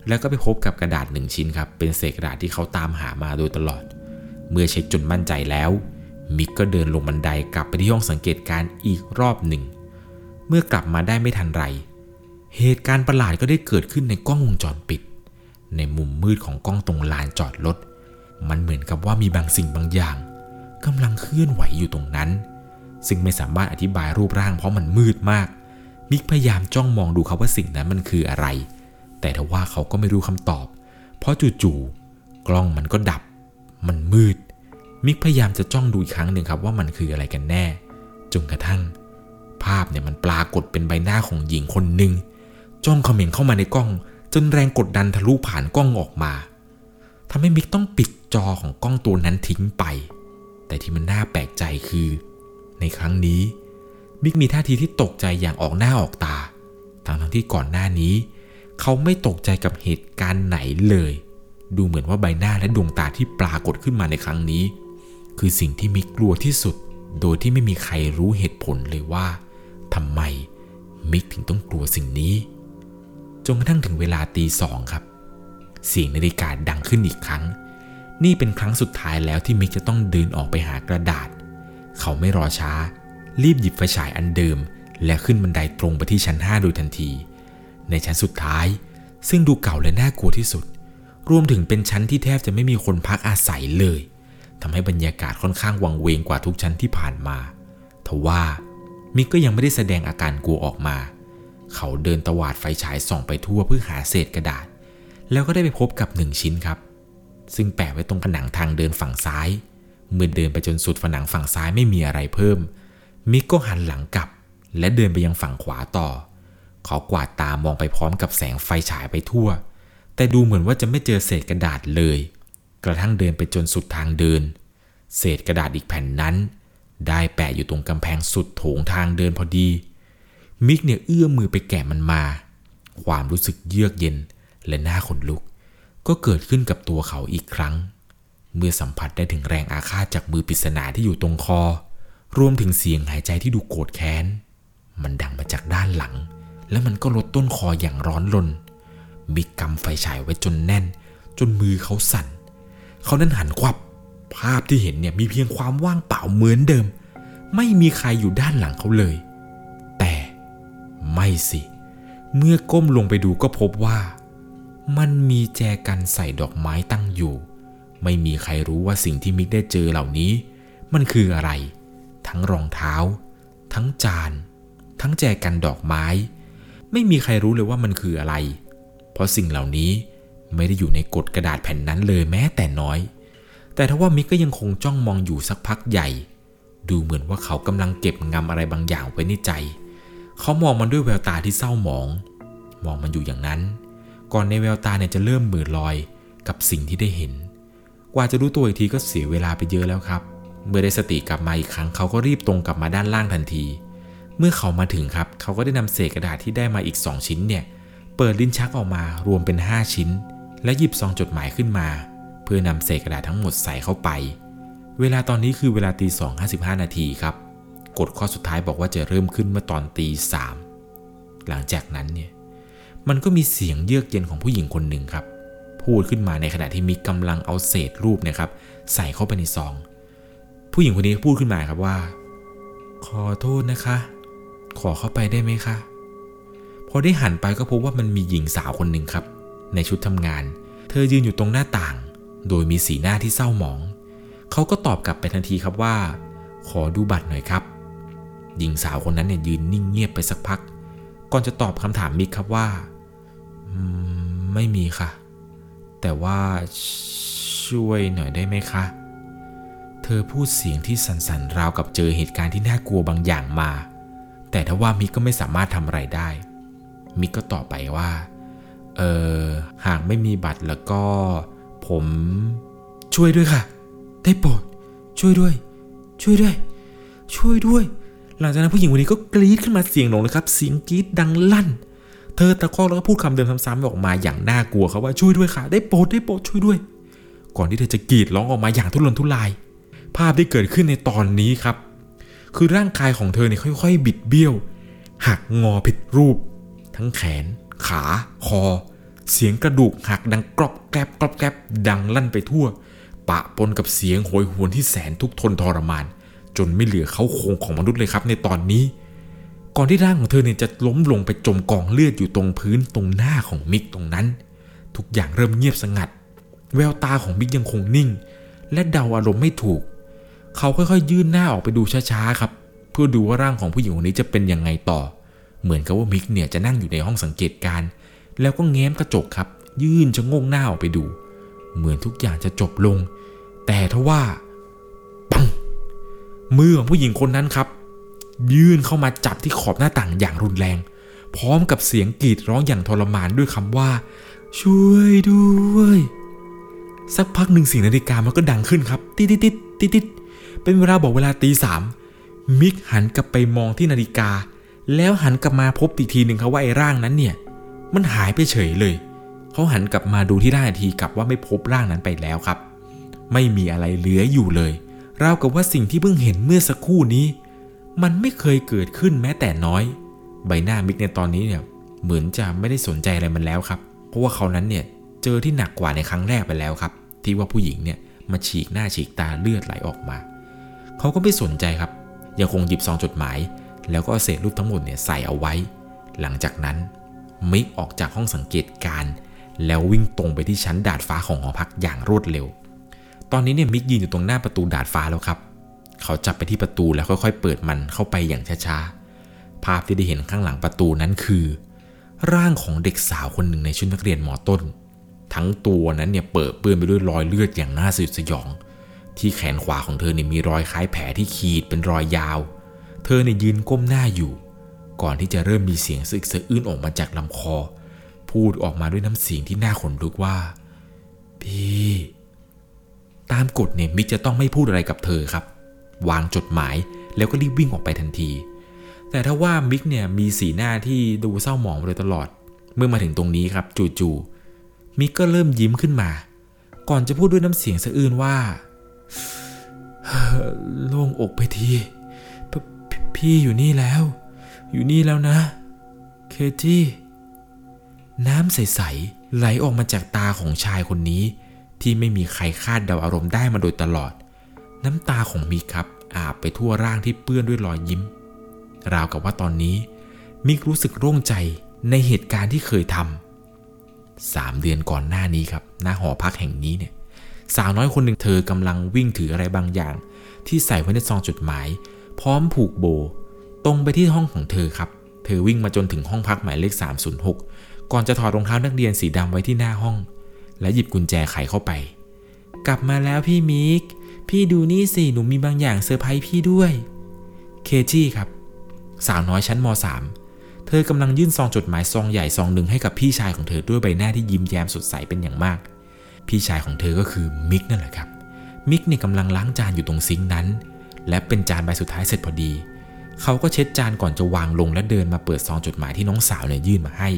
แล้วก็ไปพบกับกระดาษหนึ่งชิ้นครับ เป็นเศษกระดาษที่เขาตามหามาโดยตลอด เมื่อเช็คจนมั่นใจแล้ว มิกก็เดินลงบันไดกลับไปที่ห้องสังเกตการอีกรอบหนึ่ง เมื่อกลับมาได้ไม่ทันไร เหตุการณ์ประหลาดก็ได้เกิดขึ้นในกล้องวงจรปิด ในมุมมืดของกล้องตรงลานจอดรถ มันเหมือนกับว่ามีบางสิ่งบางอย่างกำลังเคลื่อนไหวอยู่ตรงนั้น ซึ่งไม่สามารถอธิบายรูปร่างเพราะมันมืดมาก มิกพยายามจ้องมองดูครับว่าสิ่งนั้นมันคืออะไร แต่ทว่าเขาก็ไม่รู้คำตอบ เพราะจู่ๆกล้องมันก็ดับ มันมืด มิกพยายามจะจ้องดูอีกครั้งหนึ่งครับว่ามันคืออะไรกันแน่ จนกระทั่ง ภาพเนี่ยมันปรากฏเป็นใบหน้าของหญิงคนหนึ่ง จ้องเขม่งเข้ามาในกล้อง จนแรงกดดันทะลุผ่านกล้องออกมาทำให้มิกต้องปิดจอของกล้องตัวนั้นทิ้งไป แต่ที่มันน่าแปลกใจคือ ในครั้งนี้ มิกมีท่าทีที่ตกใจอย่างออกหน้าออกตา ทั้งทั้งที่ก่อนหน้านี้ เขาไม่ตกใจกับเหตุการณ์ไหนเลย ดูเหมือนว่าใบหน้าและดวงตาที่ปรากฏขึ้นมาในครั้งนี้ คือสิ่งที่มิกกลัวที่สุด โดยที่ไม่มีใครรู้เหตุผลเลยว่าทำไมมิกถึงต้องกลัวสิ่งนี้ จนกระทั่งถึงเวลาตีสองครับ เสียงนาฬิกาดังขึ้นอีกครั้ง นี่เป็นครั้งสุดท้ายแล้วที่มิกจะต้องเดินออกไปหากระดาษ เขาไม่รอช้า รีบหยิบไฟฉายอันเดิม และขึ้นบันไดตรงไปที่ชั้น 5 โดยทันที ในชั้นสุดท้าย ซึ่งดูเก่าและน่ากลัวที่สุด รวมถึงเป็นชั้นที่แทบจะไม่มีคนพักอาศัยเลยทำให้บรรยากาศค่อนข้างวังเวงกว่าทุกชั้นที่ผ่านมาทว่ามิกก็ยังไม่ได้แสดงอาการกลัวออกมาเขาเดินตวาดไฟฉายส่องไปทั่วเพื่อหาเศษกระดาษ แล้วก็ได้ไปพบกับหนึ่งชิ้นครับ ซึ่งแปะไว้ตรงผนังทางเดินฝั่งซ้าย เมื่อเดินไปจนสุดผนังฝั่งซ้ายไม่มีอะไรเพิ่ม มิกก็หันหลังกลับ และเดินไปยังฝั่งขวาต่อ เขากวาดตามองไปพร้อมกับแสงไฟฉายไปทั่ว แต่ดูเหมือนว่าจะไม่เจอเศษกระดาษเลย กระทั่งเดินไปจนสุดทางเดิน เศษกระดาษอีกแผ่นนั้น ได้แปะอยู่ตรงกำแพงสุดโถงทางเดินพอดี มิกเนี่ยเอื้อมมือไปแกะมันมา ความรู้สึกเยือกเย็นและหน้าขนลุก ก็เกิดขึ้นกับตัวเขาอีกครั้ง เมื่อสัมผัสได้ถึงแรงอาฆาตจากมือปริศนาที่อยู่ตรงคอ รวมถึงเสียงหายใจที่ดูโกรธแค้น มันดังมาจากด้านหลัง และมันก็ลดต้นคออย่างร้อนรนมิกกำไฟฉายไว้จนแน่น จนมือเขาสั่น เขานั้นหันควับ ภาพที่เห็นเนี่ยมีเพียงความว่างเปล่าเหมือนเดิม ไม่มีใครอยู่ด้านหลังเขาเลย ไม่สิ เมื่อก้มลงไปดูก็พบว่า มันมีแจกันใส่ดอกไม้ตั้งอยู่ ไม่มีใครรู้ว่าสิ่งที่มิกได้เจอเหล่านี้ มันคืออะไร ทั้งรองเท้า ทั้งจาน ทั้งแจกันดอกไม้ ไม่มีใครรู้เลยว่ามันคืออะไร เพราะสิ่งเหล่านี้ไม่ได้อยู่ในกฎกระดาษแผ่นนั้นเลยแม้แต่น้อย แต่ทว่ามิกก็ยังคงจ้องมองอยู่สักพักใหญ่ ดูเหมือนว่าเขากำลังเก็บงำอะไรบางอย่างไว้ในใจ เขามองมันด้วยแววตาที่เศร้าหมอง มองมันอยู่อย่างนั้น ก่อนในแววตาเนี่ยจะเริ่มมือลอยกับสิ่งที่ได้เห็น กว่าจะรู้ตัวอีกทีก็เสียเวลาไปเยอะแล้วครับ เมื่อได้สติกลับมาอีกครั้งเขาก็รีบตรงกลับมาด้านล่างทันที เมื่อเขามาถึงครับเขาก็ได้นำเศษกระดาษที่ได้มาอีก 2 ชิ้นเนี่ยเปิดลิ้นชักออกมารวมเป็น 5 ชิ้น และหยิบซองจดหมายขึ้นมา เพื่อนำเศษกระดาษทั้งหมดใส่เข้าไป เวลาตอนนี้คือเวลาตีสองห้าสิบห้านาทีครับ กฎข้อสุดท้ายบอกว่าจะเริ่มขึ้นเมื่อตอนตีสามหลังจากนั้นเนี่ยมันก็มีเสียงเยือกเย็นของผู้หญิงคนหนึ่งครับ พูดขึ้นมาในขณะที่มิกกำลังเอาเศษรูปนะครับ ใส่เข้าไปในซอง ผู้หญิงคนนี้พูดขึ้นมาครับว่า ขอโทษนะคะ ขอเข้าไปได้ไหมคะพอได้หันไปก็พบว่ามันมีหญิงสาวคนหนึ่งครับ ในชุดทำงาน เธอยืนอยู่ตรงหน้าต่าง โดยมีสีหน้าที่เศร้าหมอง เขาก็ตอบกลับไปทันทีครับว่า ขอดูบัตรหน่อยครับ หญิงสาวคนนั้นเนี่ยยืนนิ่งเงียบไปสักพัก ก่อนจะตอบคำถามมิกครับว่าไม่มีค่ะ แต่ว่าช่วยหน่อยได้ไหมคะ เธอพูดเสียงที่สั่นๆราวกับเจอเหตุการณ์ที่น่ากลัวบางอย่างมา แต่ถ้าว่ามิกก็ไม่สามารถทำอะไรได้ มิกก็ตอบไปว่า เออหากไม่มีบัตรแล้วก็ ผมช่วยด้วยค่ะ ได้โปรดช่วยด้วย ช่วยด้วย ช่วยด้วย หลังจากนั้นผู้หญิงคนนี้ก็กรี๊ดขึ้นมาเสียงหลงเลยครับเสียงกรี๊ดดังลั่น เธอตะคอกแล้วก็พูดคำเดิมซ้ำๆออกมาอย่างน่ากลัวครับว่าช่วยด้วยค่ะ ได้โปรดได้โปรดช่วยด้วย ก่อนที่เธอจะกรีดร้องออกมาอย่างทุรนทุราย ภาพที่เกิดขึ้นในตอนนี้ครับ คือร่างกายของเธอเนี่ยค่อย ๆ บิดเบี้ยว หักงอผิดรูป ทั้งแขน ขา คอ เสียงกระดูกหักดังกรอบแกรบกรอบแกรบดังลั่นไปทั่ว ปะปนกับเสียงโหยหวนที่แสนทุกทนทรมาน จนไม่เหลือเขาโครงของมนุษย์เลยครับ ในตอนนี้ ก่อนที่ร่างของเธอเนี่ยจะล้มลงไปจมกองเลือดอยู่ตรงพื้นตรงหน้าของมิกตรงนั้น ทุกอย่างเริ่มเงียบสงัด แววตาของมิกยังคงนิ่ง และเดาอารมณ์ไม่ถูก เขาค่อยๆ ยื่นหน้าออกไปดูช้าๆครับ เพื่อดูว่าร่างของผู้หญิงคนนี้จะเป็นยังไงต่อ เหมือนกับว่ามิกเนี่ยจะนั่งอยู่ในห้องสังเกตการ แล้วก็แง้มกระจกครับ ยื่นชะงงหน้าออกไปดู เหมือนทุกอย่างจะจบลง แต่ทว่าปัง มือของผู้หญิงคนนั้นครับ ยื่นเข้ามาจับที่ขอบหน้าต่างอย่างรุนแรง พร้อมกับเสียงกรีดร้องอย่างทรมานด้วยคำว่า ช่วยด้วย สักพักหนึ่งเสียงนาฬิกามันก็ดังขึ้นครับ ติดติดติดติดติดเป็นเวลาบอกเวลาตีสามมิกหันกลับไปมองที่นาฬิกา แล้วหันกลับมาพบอีกทีหนึ่งครับว่าไอ้ร่างนั้นเนี่ย มันหายไปเฉยเลยเขาหันกลับมาดูที่ร่างอีกทีกลับว่าไม่พบร่างนั้นไปแล้วครับ ไม่มีอะไรเหลืออยู่เลย ราวกับว่าสิ่งที่เพิ่งเห็นเมื่อสักครู่นี้ มันไม่เคยเกิดขึ้นแม้แต่น้อย ใบหน้ามิกในตอนนี้เนี่ยเหมือนจะไม่ได้สนใจอะไรมันแล้วครับ เพราะว่าเขานั้นเนี่ยเจอที่หนักกว่าในครั้งแรกไปแล้วครับ ที่ว่าผู้หญิงเนี่ยมาฉีกหน้าฉีกตาเลือดไหลออกมา เขาก็ไม่สนใจครับ ยังคงหยิบซองจดหมาย แล้วก็เอาเศษรูปทั้งหมดเนี่ยใส่เอาไว้ หลังจากนั้นมิกออกจากห้องสังเกตการ แล้ววิ่งตรงไปที่ชั้นดาดฟ้าของหอพักอย่างรวดเร็ว ตอนนี้เนี่ยมิกยืนอยู่ตรงหน้าประตูดาดฟ้าแล้วครับ เขาจับไปที่ประตูแล้วค่อยๆ เปิดมันเข้าไปอย่างช้าๆ ภาพที่ได้เห็นข้างหลังประตูนั้นคือ ร่างของเด็กสาวคนหนึ่งในชุดนักเรียนมอต้น ทั้งตัวนั้นเนี่ยเปิดเปื้อนไปด้วยรอยเลือดอย่างน่าสยดสยอง ที่แขนขวาของเธอเนี่ยมีรอยคล้ายแผลที่ขีดเป็นรอยยาว เธอเนี่ยยืนก้มหน้าอยู่ ก่อนที่จะเริ่มมีเสียงสึกสะอื้นออกมาจากลำคอ พูดออกมาด้วยน้ำเสียงที่น่าขนลุกว่าพี่ ตามกฎเนี่ยมิกจะต้องไม่พูดอะไรกับเธอครับ วางจดหมายแล้วก็รีบวิ่งออกไปทันที แต่ถ้าว่ามิกเนี่ยมีสีหน้าที่ดูเศร้าหมองโดยตลอด เมื่อมาถึงตรงนี้ครับจู่ๆมิกก็เริ่มยิ้มขึ้นมา ก่อนจะพูดด้วยน้ำเสียงสะอื้นว่าโล่งอกไปทีพพพี่อยู่นี่แล้ว อยู่นี่แล้วนะ เคที่ น้ำใส ๆ ไหลออกมาจากตาของชายคนนี้ ที่ไม่มีใครคาดเดาอารมณ์ได้มาโดยตลอด น้ำตาของมิกครับอาบไปทั่วร่างที่เปื้อนด้วยรอยยิ้ม ราวกับว่าตอนนี้ มิกรู้สึกโล่งใจในเหตุการณ์ที่เคยทำสามเดือนก่อนหน้านี้ครับ หน้าหอพักแห่งนี้เนี่ย สาวน้อยคนหนึ่งเธอกำลังวิ่งถืออะไรบางอย่าง ที่ใส่ไว้ในซองจดหมาย พร้อมผูกโบ ตรงไปที่ห้องของเธอครับ เธอวิ่งมาจนถึงห้องพักหมายเลข 306 ก่อนจะถอดรองเท้านักเรียนสีดำไว้ที่หน้าห้อง และหยิบกุญแจไขเข้าไป กลับมาแล้วพี่มิก พี่ดูนี่สิ หนูมีบางอย่างเซอร์ไพรส์พี่ด้วย เคจี้ครับ สาวน้อยชั้นม .3 เธอกำลังยื่นซองจดหมายซองใหญ่ซองหนึ่งให้กับพี่ชายของเธอด้วยใบหน้าที่ยิ้มแย้มสดใสเป็นอย่างมาก พี่ชายของเธอก็คือมิกนั่นแหละครับ มิกเนี่ยกำลังล้างจานอยู่ตรงซิงค์นั้น และเป็นจานใบสุดท้ายเสร็จพอดีเขาก็เช็ดจานก่อนจะวางลงและเดินมาเปิดซองจดหมายที่น้องสาวเนี่ยยื่นมาให้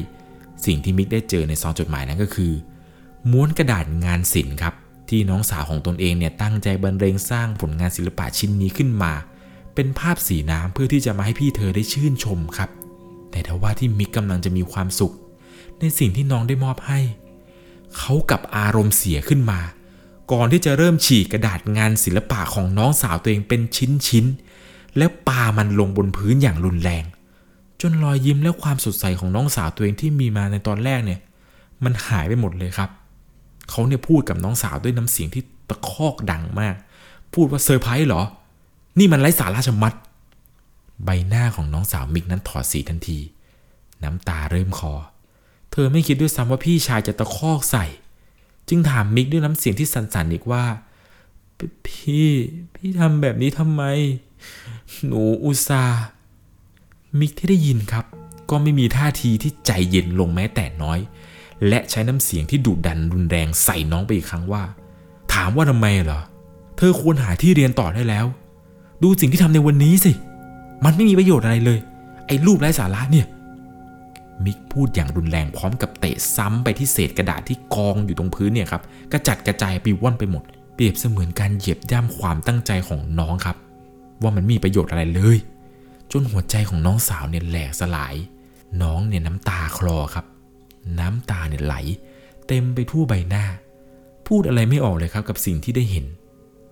สิ่งที่มิกได้เจอในซองจดหมายนั้นก็คือ ม้วนกระดาษงานศิลป์ครับ ที่น้องสาวของตนเองเนี่ยตั้งใจบรรเลงสร้างผลงานศิลปะชิ้นนี้ขึ้นมา เป็นภาพสีน้ำเพื่อที่จะมาให้พี่เธอได้ชื่นชมครับ แต่ถ้าว่าที่มิกกำลังจะมีความสุข ในสิ่งที่น้องได้มอบให้ เขากับอารมณ์เสียขึ้นมา ก่อนที่จะเริ่มฉีกกระดาษงานศิลปะของน้องสาวตัวเองเป็นชิ้นๆแล้วปามันลงบนพื้นอย่างรุนแรง จนรอยยิ้มและความสดใสของน้องสาวตัวเองที่มีมาในตอนแรกเนี่ย มันหายไปหมดเลยครับ เขาเนี่ยพูดกับน้องสาวด้วยน้ำเสียงที่ตะคอกดังมาก พูดว่าเซอร์ไพรส์เหรอ นี่มันไร้สาระชะมัด ใบหน้าของน้องสาวมิกนั้นถอดสีทันที น้ำตาเริ่มคอ เธอไม่คิดด้วยซ้ำว่าพี่ชายจะตะคอกใส่ จึงถามมิกด้วยน้ำเสียงที่สั่นๆอีกว่า พี่พี่ทำแบบนี้ทำไม หนูอุตส่าห์มิกที่ได้ยินครับ ก็ไม่มีท่าทีที่ใจเย็นลงแม้แต่น้อย และใช้น้ำเสียงที่ดุดันรุนแรงใส่น้องไปอีกครั้งว่า ถามว่าทำไมเหรอ เธอควรหาที่เรียนต่อได้แล้ว ดูสิ่งที่ทำในวันนี้สิ มันไม่มีประโยชน์อะไรเลย ไอ้รูปไร้สาระเนี่ย มิกพูดอย่างรุนแรงพร้อมกับเตะซ้ำไปที่เศษกระดาษที่กองอยู่ตรงพื้นเนี่ยครับกระจัดกระจายปลิวว่อนไปหมด เปรียบเสมือนการเหยียบย่ำความตั้งใจของน้องครับ ว่ามันมีประโยชน์อะไรเลย จนหัวใจของน้องสาวเนี่ยแหลกสลาย น้องเนี่ยน้ำตาคลอครับ น้ำตาเนี่ยไหล เต็มไปทั่วใบหน้า พูดอะไรไม่ออกเลยครับกับสิ่งที่ได้เห็น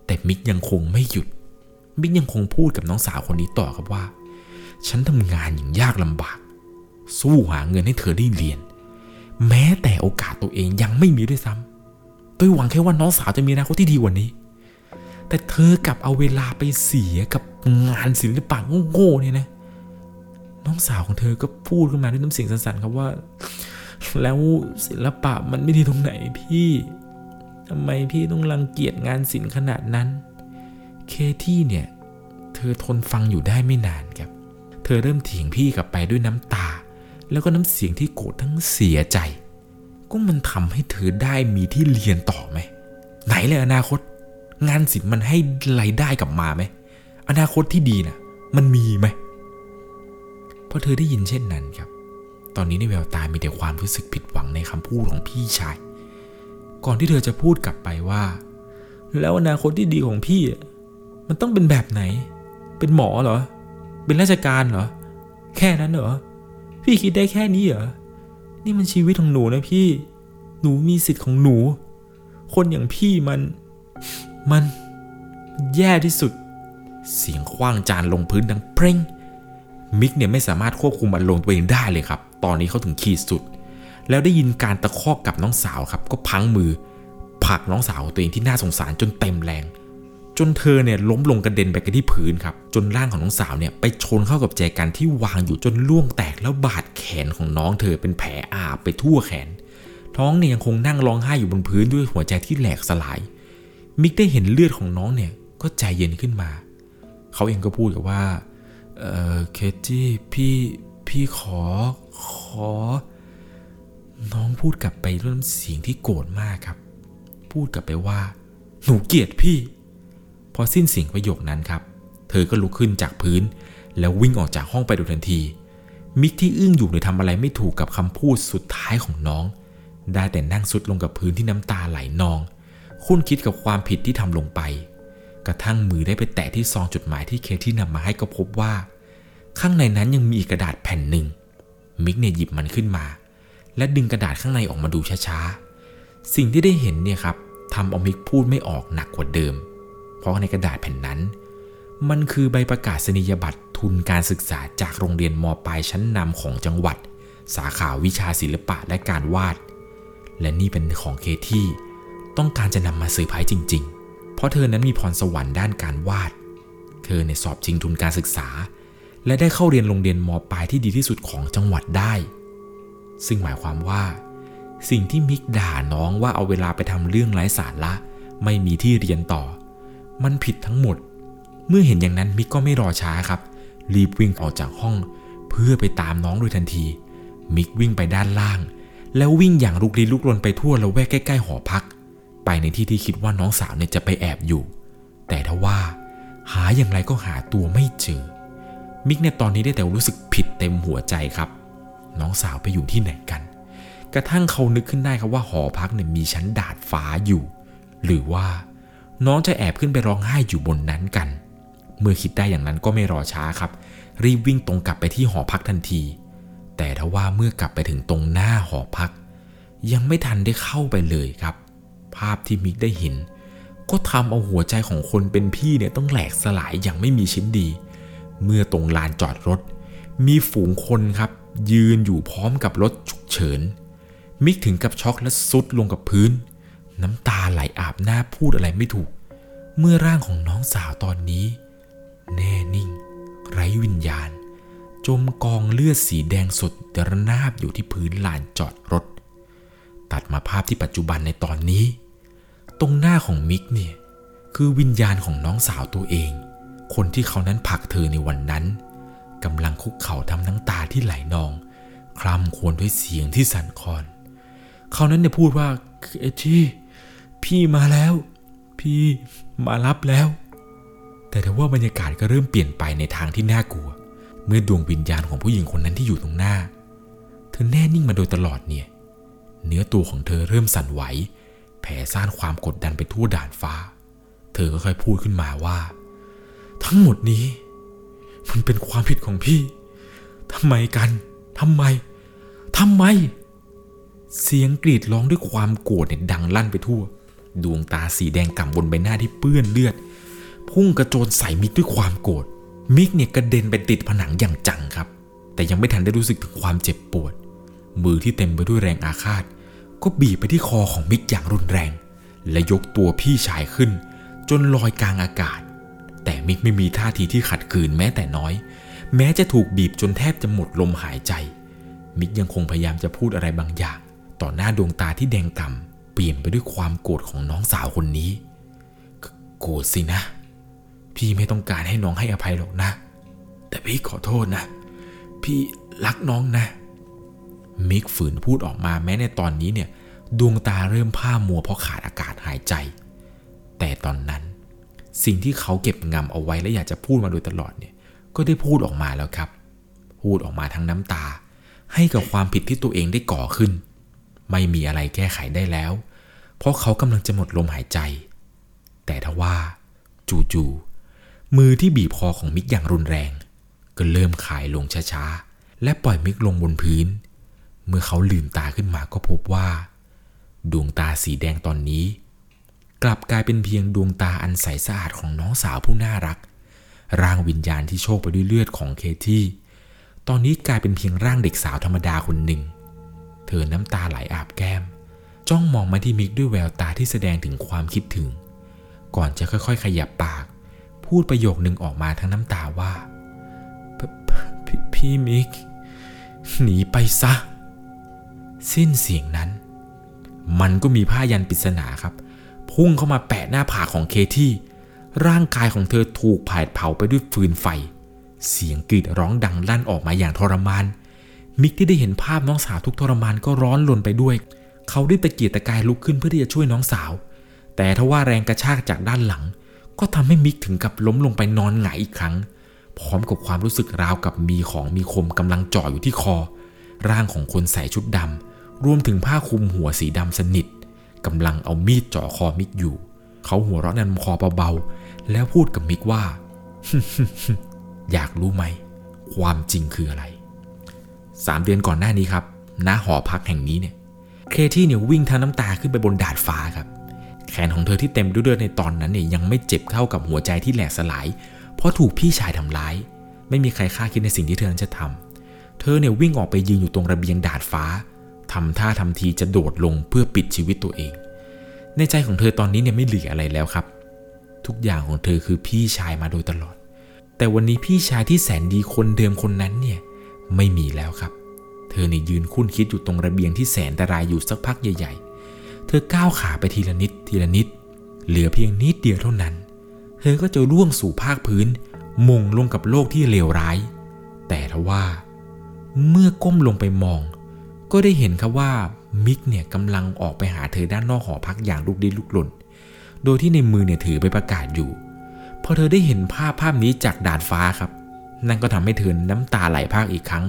แต่มิกยังคงไม่หยุด มิกยังคงพูดกับน้องสาวคนนี้ต่อครับว่า ฉันทำงานอย่างยากลำบาก สู้หาเงินให้เธอได้เรียน แม้แต่โอกาสตัวเองยังไม่มีด้วยซ้ำโดยหวังแค่ว่าน้องสาวจะมีอนาคตที่ดีกว่านี้ แต่เธอกลับเอาเวลาไปเสียกับงานศิลปะโง่ๆเนี่ยนะน้องสาวของเธอก็พูดขึ้นมาด้วยน้ำเสียงสั่นๆครับว่า แล้วศิลปะมันไม่ดีตรงไหนพี่ทำไมพี่ต้องรังเกียจงานศิลป์ขนาดนั้น เคที่เนี่ย เธอทนฟังอยู่ได้ไม่นานครับ เธอเริ่มเถียงพี่กลับไปด้วยน้ำตา แล้วก็น้ำเสียงที่โกรธทั้งเสียใจ ก็มันทำให้เธอได้มีที่เรียนต่อไหม ไหนเลยอนาคต งานศิลป์มันให้รายได้กลับมาไหม อนาคตที่ดีนะ่ะ มันมีไหมพอเธอได้ยินเช่นนั้นครับ ตอนนี้ในแววตามีแต่ความรู้สึกผิดหวังในคำพูดของพี่ชาย ก่อนที่เธอจะพูดกลับไปว่า แล้วอนาคตที่ดีของพี่ มันต้องเป็นแบบไหน เป็นหมอเหรอ เป็นราชการเหรอ แค่นั้นเหรอ พี่คิดได้แค่นี้เหรอ นี่มันชีวิตของหนูนะพี่ หนูมีสิทธิ์ของหนู คนอย่างพี่มัน มันมันแย่ที่สุด เสียงคว้างจานลงพื้นดังเพร่งมิกเนี่ยไม่สามารถควบคุมอารมณ์ตัวเองได้เลยครับ ตอนนี้เขาถึงขีดสุด แล้วได้ยินการตะคอกกับน้องสาวครับ ก็พังมือผลักน้องสาวตัวเองที่น่าสงสารจนเต็มแรง จนเธอเนี่ยล้มลงกระเด็นไปกันที่พื้นครับ จนร่างของน้องสาวเนี่ยไปชนเข้ากับแจกันที่วางอยู่จนล่วงแตกแล้วบาดแขนของน้องเธอเป็นแผลอาบไปทั่วแขน ท้องเนี่ยยังคงนั่งร้องไห้อยู่บนพื้นด้วยหัวใจที่แหลกสลาย มิกได้เห็นเลือดของน้องเนี่ยก็ใจเย็นขึ้นมา เขาเองก็พูดกับว่าเออเคจี้พี่พี่ขอ ขอ น้องพูดกลับไปด้วยน้ำเสียงที่โกรธมากครับ พูดกลับไปว่า หนูเกลียดพี่ พอสิ้นเสียงประโยคนั้นครับ เธอก็ลุกขึ้นจากพื้น แล้ววิ่งออกจากห้องไปโดยทันที มิกที่อึ้งอยู่เลยทำอะไรไม่ถูกกับคำพูดสุดท้ายของน้อง ได้แต่นั่งสุดลงกับพื้นที่น้ำตาไหลนอง คุ้นคิดกับความผิดที่ทำลงไป กระทั่งมือได้ไปแตะที่ซองจดหมายที่เคที่นำมาให้ก็พบว่า ข้างในนั้นยังมีกระดาษแผ่นหนึ่ง มิกเนี่ยหยิบมันขึ้นมา และดึงกระดาษข้างในออกมาดูช้าๆ สิ่งที่ได้เห็นเนี่ยครับทำเอามิกพูดไม่ออกหนักกว่าเดิม เพราะในกระดาษแผ่นนั้น มันคือใบประกาศนียบัตรทุนการศึกษาจากโรงเรียนมปลายชั้นนำของจังหวัด สาขาวิชาศิลปะและการวาด และนี่เป็นของเคที่ต้องการจะนำมาเซอร์ไพรส์จริง ๆ เพราะเธอนั้นมีพรสวรรค์ด้านการวาด เธอเนี่ยสอบชิงทุนการศึกษา และได้เข้าเรียนโรงเรียนมปลายที่ดีที่สุดของจังหวัดได้ ซึ่งหมายความว่า สิ่งที่มิกด่าน้องว่าเอาเวลาไปทำเรื่องไร้สาระ ไม่มีที่เรียนต่อ มันผิดทั้งหมด เมื่อเห็นอย่างนั้นมิกก็ไม่รอช้าครับ รีบวิ่งออกจากห้อง เพื่อไปตามน้องโดยทันที มิกวิ่งไปด้านล่าง แล้ววิ่งอย่างลุกลี้ลุกลนไปทั่วละแวกใกล้ๆหอพัก ไปในที่ที่คิดว่าน้องสาวเนี่ยจะไปแอบอยู่ แต่ทว่า หาอย่างไรก็หาตัวไม่เจอ มิกเนี่ยตอนนี้ได้แต่รู้สึกผิดเต็มหัวใจครับ น้องสาวไปอยู่ที่ไหนกัน กระทั่งเขานึกขึ้นได้ครับว่าหอพักเนี่ยมีชั้นดาดฟ้าอยู่ หรือว่าน้องจะแอบขึ้นไปร้องไห้อยู่บนนั้นกัน เมื่อคิดได้อย่างนั้นก็ไม่รอช้าครับ รีบวิ่งตรงกลับไปที่หอพักทันที แต่ทว่าเมื่อกลับไปถึงตรงหน้าหอพัก ยังไม่ทันได้เข้าไปเลยครับ ภาพที่มิกได้เห็น ก็ทำเอาหัวใจของคนเป็นพี่เนี่ยต้องแหลกสลายอย่างไม่มีชิ้นดี เมื่อตรงลานจอดรถ มีฝูงคนครับ ยืนอยู่พร้อมกับรถฉุกเฉิน มิกถึงกับช็อกและซุดลงกับพื้น น้ำตาไหลอาบหน้าพูดอะไรไม่ถูก เมื่อร่างของน้องสาวตอนนี้ แน่นิ่ง ไร้วิญญาณ จมกองเลือดสีแดงสดระนาบอยู่ที่พื้นลานจอดรถ ตัดมาภาพที่ปัจจุบันในตอนนี้ ตรงหน้าของมิกเนี่ยคือวิญญาณของน้องสาวตัวเอง คนที่เขานั้นผลักเธอในวันนั้นกำลังคุกเข่าทำน้ำตาที่ไหลนอง คร่ำควรด้วยเสียงที่สั่นคลอน เขานั้นเนี่ยพูดว่าเอที่พี่มาแล้ว พี่มารับแล้ว แต่ถ้าว่าบรรยากาศก็เริ่มเปลี่ยนไปในทางที่น่ากลัว เมื่อดวงวิญญาณของผู้หญิงคนนั้นที่อยู่ตรงหน้า เธอแน่นิ่งมาโดยตลอดเนี่ย เนื้อตัวของเธอเริ่มสั่นไหว แผ่ซ่านความกดดันไปทั่วด่านฟ้า เธอก็ค่อยพูดขึ้นมาว่า ทั้งหมดนี้ มันเป็นความผิดของพี่ทำไมกันทำไมทำไม เสียงกรีดร้องด้วยความโกรธเนี่ยดังลั่นไปทั่ว ดวงตาสีแดงก่ำบนใบหน้าที่เปื้อนเลือด พุ่งกระโจนใส่มิกด้วยความโกรธมิกเนี่ยกระเด็นไปติดผนังอย่างจังครับ แต่ยังไม่ทันได้รู้สึกถึงความเจ็บปวด มือที่เต็มไปด้วยแรงอาฆาต ก็บีบไปที่คอของมิกอย่างรุนแรง และยกตัวพี่ชายขึ้น จนลอยกลางอากาศ แต่มิกไม่มีท่าทีที่ขัดขืนแม้แต่น้อย แม้จะถูกบีบจนแทบจะหมดลมหายใจ มิกยังคงพยายามจะพูดอะไรบางอย่าง ต่อหน้าดวงตาที่แดงก่ำเปลี่ยนไปด้วยความโกรธของน้องสาวคนนี้ โกรธสินะ พี่ไม่ต้องการให้น้องให้อภัยหรอกนะ แต่พี่ขอโทษนะ พี่รักน้องนะ มิกฝืนพูดออกมาแม้ในตอนนี้เนี่ย ดวงตาเริ่มผ้ามัวเพราะขาดอากาศหายใจ แต่ตอนนั้น สิ่งที่เขาเก็บงำเอาไว้และอยากจะพูดมาโดยตลอดเนี่ย ก็ได้พูดออกมาแล้วครับ พูดออกมาทั้งน้ำตา ให้กับความผิดที่ตัวเองได้ก่อขึ้น ไม่มีอะไรแก้ไขได้แล้ว เพราะเขากำลังจะหมดลมหายใจ แต่ทว่า จู่ๆมือที่บีบคอของมิกอย่างรุนแรง ก็เริ่มคลายลงช้าๆ และปล่อยมิกลงบนพื้น เมื่อเขาลืมตาขึ้นมาก็พบว่า ดวงตาสีแดงตอนนี้ กลับกลายเป็นเพียงดวงตาอันใสสะอาดของน้องสาวผู้น่ารัก ร่างวิญญาณที่โชคไปด้วยเลือดของเคที่ ตอนนี้กลายเป็นเพียงร่างเด็กสาวธรรมดาคนหนึ่ง เธอน้ำตาไหลอาบแก้ม จ้องมองมาที่มิกด้วยแววตาที่แสดงถึงความคิดถึง ก่อนจะค่อยๆ ขยับปาก พูดประโยคหนึ่งออกมาทั้งน้ำตาว่าพพพพี่มิก หนีไปซะ สิ้นเสียงนั้น มันก็มีผ้ายันปริศนาครับ พุ่งเข้ามาแปะหน้าผากของเคที่ ร่างกายของเธอถูกผาดเผาไปด้วยฟืนไฟ เสียงกรีดร้องดังลั่นออกมาอย่างทรมาน มิกที่ได้เห็นภาพน้องสาวทุกทรมานก็ร้อนรนไปด้วย เขาได้ตะเกียกตะกายลุกขึ้นเพื่อที่จะช่วยน้องสาว แต่ทว่าแรงกระชากจากด้านหลัง ก็ทำให้มิกถึงกับล้มลงไปนอนหงายอีกครั้ง พร้อมกับความรู้สึกราวกับมีของมีคมกำลังเจ่ออยู่ที่คอ ร่างของคนใส่ชุดดำรวมถึงผ้าคลุมหัวสีดำสนิท กำลังเอามีดเจาะคอมิกอยู่ เขาหัวเราะนันคอเบาๆ แล้วพูดกับมิกว่า อยากรู้ไหม ความจริงคืออะไรสามเดือนก่อนหน้านี้ครับณหอพักแห่งนี้เนี่ย เคที่เนี่ยวิ่งทางน้ำตาขึ้นไปบนดาดฟ้าครับ แขนของเธอที่เต็มด้วยเลือดในตอนนั้นเนี่ยยังไม่เจ็บเท่ากับหัวใจที่แหลกสลาย เพราะถูกพี่ชายทำร้าย ไม่มีใครคาดคิดในสิ่งที่เธอจะทำเธอเนี่ยวิ่งออกไปยืนอยู่ตรงระเบียงดาดฟ้า ทำท่าทำทีจะโดดลงเพื่อปิดชีวิตตัวเอง ในใจของเธอตอนนี้เนี่ยไม่เหลืออะไรแล้วครับ ทุกอย่างของเธอคือพี่ชายมาโดยตลอด แต่วันนี้พี่ชายที่แสนดีคนเดิมคนนั้นเนี่ยไม่มีแล้วครับ เธอเนี่ยยืนคุ้นคิดอยู่ตรงระเบียงที่แสนตรายอยู่สักพักใหญ่ ๆ เธอก้าวขาไปทีละนิดทีละนิด เหลือเพียงนิดเดียวเท่านั้น เธอก็จะร่วงสู่ภาคพื้นมุงลงกับโลกที่เลวร้าย แต่ทว่า เมื่อก้มลงไปมอง ก็ได้เห็นครับว่ามิกเนี่ยกำลังออกไปหาเธอด้านนอกหอพักอย่างลุกดิ้นลุกหล่นโดยที่ในมือเนี่ยถือไปประกาศอยู่ พอเธอได้เห็นภาพภาพนี้จากดาดฟ้าครับ นั่นก็ทำให้เธอน้ำตาไหลพากอีกครั้ง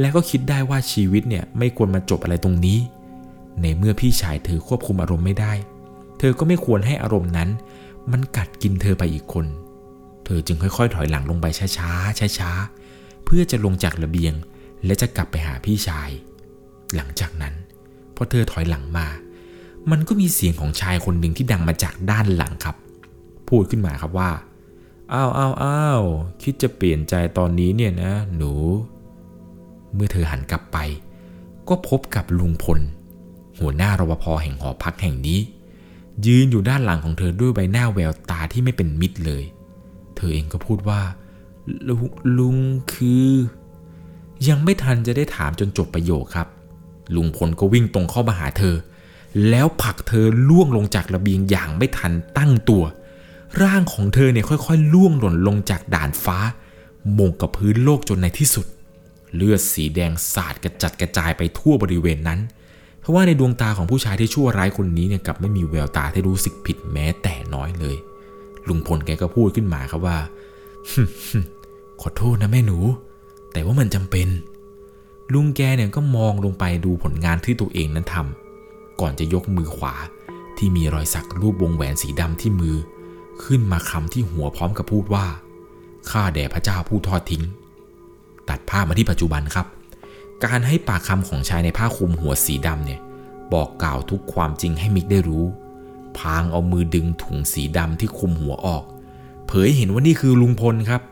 และก็คิดได้ว่าชีวิตเนี่ยไม่ควรมาจบอะไรตรงนี้ ในเมื่อพี่ชายเธอควบคุมอารมณ์ไม่ได้ เธอก็ไม่ควรให้อารมณ์นั้น มันกัดกินเธอไปอีกคน เธอจึงค่อยๆ ถอยหลังลงไปช้าๆช้าๆเพื่อจะลงจากระเบียง และจะกลับไปหาพี่ชาย หลังจากนั้นพอเธอถอยหลังมา มันก็มีเสียงของชายคนหนึ่งที่ดังมาจากด้านหลังครับ พูดขึ้นมาครับว่าอ้าวอ้าวอ้าวคิดจะเปลี่ยนใจตอนนี้เนี่ยนะ หนู เมื่อเธอหันกลับไป ก็พบกับลุงพล หัวหน้ารปภแห่งหอพักแห่งนี้ ยืนอยู่ด้านหลังของเธอด้วยใบหน้าแววตาที่ไม่เป็นมิตรเลย เธอเองก็พูดว่าลุงลุงคือ ยังไม่ทันจะได้ถามจนจบประโยคครับ ลุงพลก็วิ่งตรงเข้ามาหาเธอ แล้วผลักเธอล่วงลงจากระเบียงอย่างไม่ทันตั้งตัว ร่างของเธอเนี่ยค่อยๆ ล่วงหล่นลงจากด่านฟ้าโมงกับพื้นโลกจนในที่สุด เลือดสีแดงสาดกระจัดกระจายไปทั่วบริเวณนั้น เพราะว่าในดวงตาของผู้ชายที่ชั่วร้ายคนนี้เนี่ยกลับไม่มีแววตาที่รู้สึกผิดแม้แต่น้อยเลย ลุงพลแกก็พูดขึ้นมาครับว่าขอโทษนะแม่หนู แต่ว่ามันจำเป็น ลุงแกเนี่ยก็มองลงไปดูผลงานที่ตัวเองนั้นทำก่อนจะยกมือขวาที่มีรอยสักรูปวงแหวนสีดำที่มือ ขึ้นมาคำที่หัวพร้อมกับพูดว่าข้าแด่พระเจ้าผู้ทอดทิ้ง ตัดภาพมาที่ปัจจุบันครับ การให้ปากคำของชายในผ้าคลุมหัวสีดำเนี่ยบอกกล่าวทุกความจริงให้มิกได้รู้ พางเอามือดึงถุงสีดำที่คลุมหัวออก เผยเห็นว่านี่คือลุงพลครับ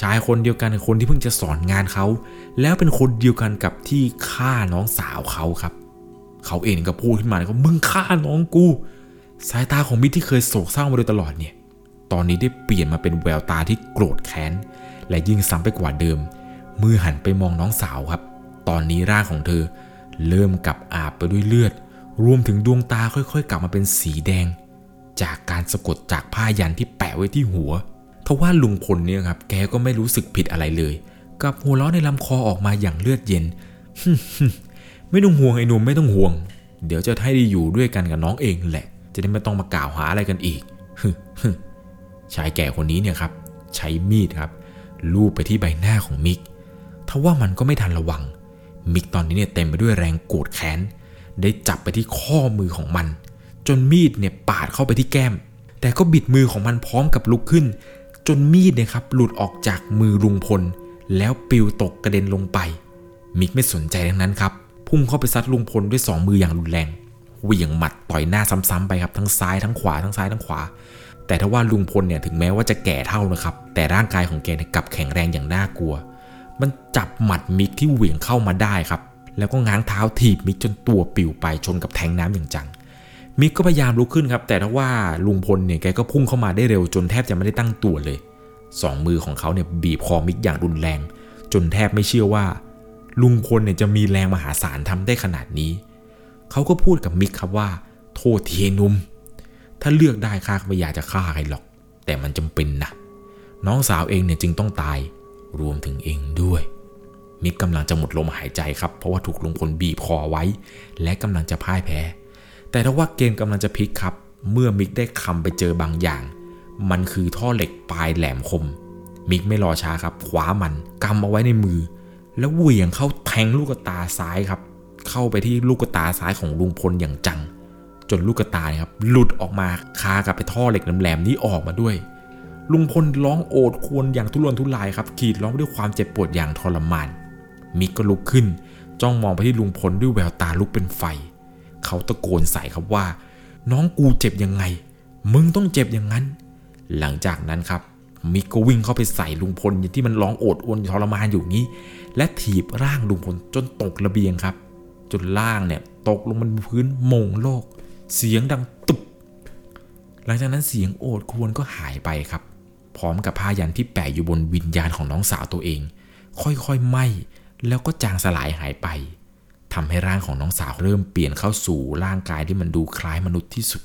ชายคนเดียวกันกับคนที่เพิ่งจะสอนงานเขา แล้วเป็นคนเดียวกันกับที่ฆ่าน้องสาวเขาครับ เขาเองก็พูดขึ้นมาเลยว่ามึงฆ่าน้องกู สายตาของมิตรที่เคยโศกเศร้ามาโดยตลอดเนี่ย ตอนนี้ได้เปลี่ยนมาเป็นแววตาที่โกรธแค้น และยิ่งซ้ำไปกว่าเดิม มือหันไปมองน้องสาวครับ ตอนนี้ร่างของเธอ เริ่มกลับอาบไปด้วยเลือด รวมถึงดวงตาค่อยๆ กลับมาเป็นสีแดง จากการสะกดจากผ้ายันที่แปะไว้ที่หัว ทว่าลุงพลเนี่ยครับ แกก็ไม่รู้สึกผิดอะไรเลย กับหัวเราะในลำคอออกมาอย่างเลือดเย็น ไม่ต้องห่วงไอ้หนุ่มไม่ต้องห่วง เดี๋ยวจะให้ได้อยู่ด้วยกันกับน้องเองแหละ จะได้ไม่ต้องมากล่าวหาอะไรกันอีกชายแก่คนนี้เนี่ยครับ ใช้มีดครับ ลูบไปที่ใบหน้าของมิกทว่ามันก็ไม่ทันระวัง มิกตอนนี้เนี่ยเต็มไปด้วยแรงโกรธแค้น ได้จับไปที่ข้อมือของมัน จนมีดเนี่ยปาดเข้าไปที่แก้ม แต่ก็บิดมือของมันพร้อมกับลุกขึ้น จนมีดเนี่ยครับหลุดออกจากมือลุงพล แล้วปลิวตกกระเด็นลงไป มิกไม่สนใจทั้งนั้นครับ พุ่งเข้าไปซัดลุงพลด้วยสองมืออย่างรุนแรงเหวี่ยงหมัดต่อยหน้าซ้ำๆไปครับทั้งซ้ายทั้งขวาทั้งซ้ายทั้งขวา แต่ถ้าว่าลุงพลเนี่ยถึงแม้ว่าจะแก่เท่านะครับ แต่ร่างกายของแกเนี่ยกลับแข็งแรงอย่างน่ากลัว มันจับหมัดมิกที่เหวี่ยงเข้ามาได้ครับ แล้วก็ง้างเท้าถีบมิกจนตัวปลิวไปชนกับแทงก์น้ำอย่างจัง มิกก็พยายามลุกขึ้นครับ แต่ถ้าว่าลุงพลเนี่ยแกก็พุ่งเข้ามาได้เร็วจนแทบจะไม่ได้ตั้งตัวเลยสองมือของเขาเนี่ยบีบคอมิกอย่างรุนแรง จนแทบไม่เชื่อว่า ลุงพลเนี่ยจะมีแรงมหาศาลทำได้ขนาดนี้ เขาก็พูดกับมิกครับว่า โทษทีหนุ่มถ้าเลือกได้ข้าก็ไม่อยากจะฆ่าใครหรอก แต่มันจำเป็นนะน้องสาวเองเนี่ยจึงต้องตายรวมถึงเองด้วย มิกกำลังจะหมดลมหายใจครับ เพราะว่าถูกลุงพลบีบคอไว้ และกำลังจะพ่ายแพ้ แต่ถ้าว่าเกมกำลังจะพลิกครับ เมื่อมิกได้คำไปเจอบางอย่าง มันคือท่อเหล็กปลายแหลมคม มิกไม่รอช้าครับคว้ามันกำเอาไว้ในมือ แล้วเหวี่ยงเข้าแทงลูกตาซ้ายครับ เข้าไปที่ลูกตาซ้ายของลุงพลอย่างจัง จนลูกตาครับหลุดออกมาคากับไปท่อเหล็กแหลมๆนี้ออกมาด้วย ลุงพลร้องโอดครวญอย่างทุรนทุรายครับขีดร้องด้วยความเจ็บปวดอย่างทรมาน มิกก็ลุกขึ้น จ้องมองไปที่ลุงพลด้วยแววตาลุกเป็นไฟ เขาตะโกนใส่ครับว่า น้องกูเจ็บยังไง มึงต้องเจ็บอย่างนั้น หลังจากนั้นครับ มิกก็วิ่งเข้าไปใส่ลุงพลที่มันร้องโอดโอนทรมานอยู่งี้ และถีบร่างลุงพลจนตกระเบียงครับ จนล่างเนี่ยตกลงบนพื้นมงโลก เสียงดังตุบหลังจากนั้นเสียงโอดครวญก็หายไปครับ พร้อมกับผ้ายันที่แปะอยู่บนวิญญาณของน้องสาวตัวเอง ค่อยๆไหม้แล้วก็จางสลายหายไป ทำให้ร่างของน้องสาวเริ่มเปลี่ยนเข้าสู่ร่างกายที่มันดูคล้ายมนุษย์ที่สุด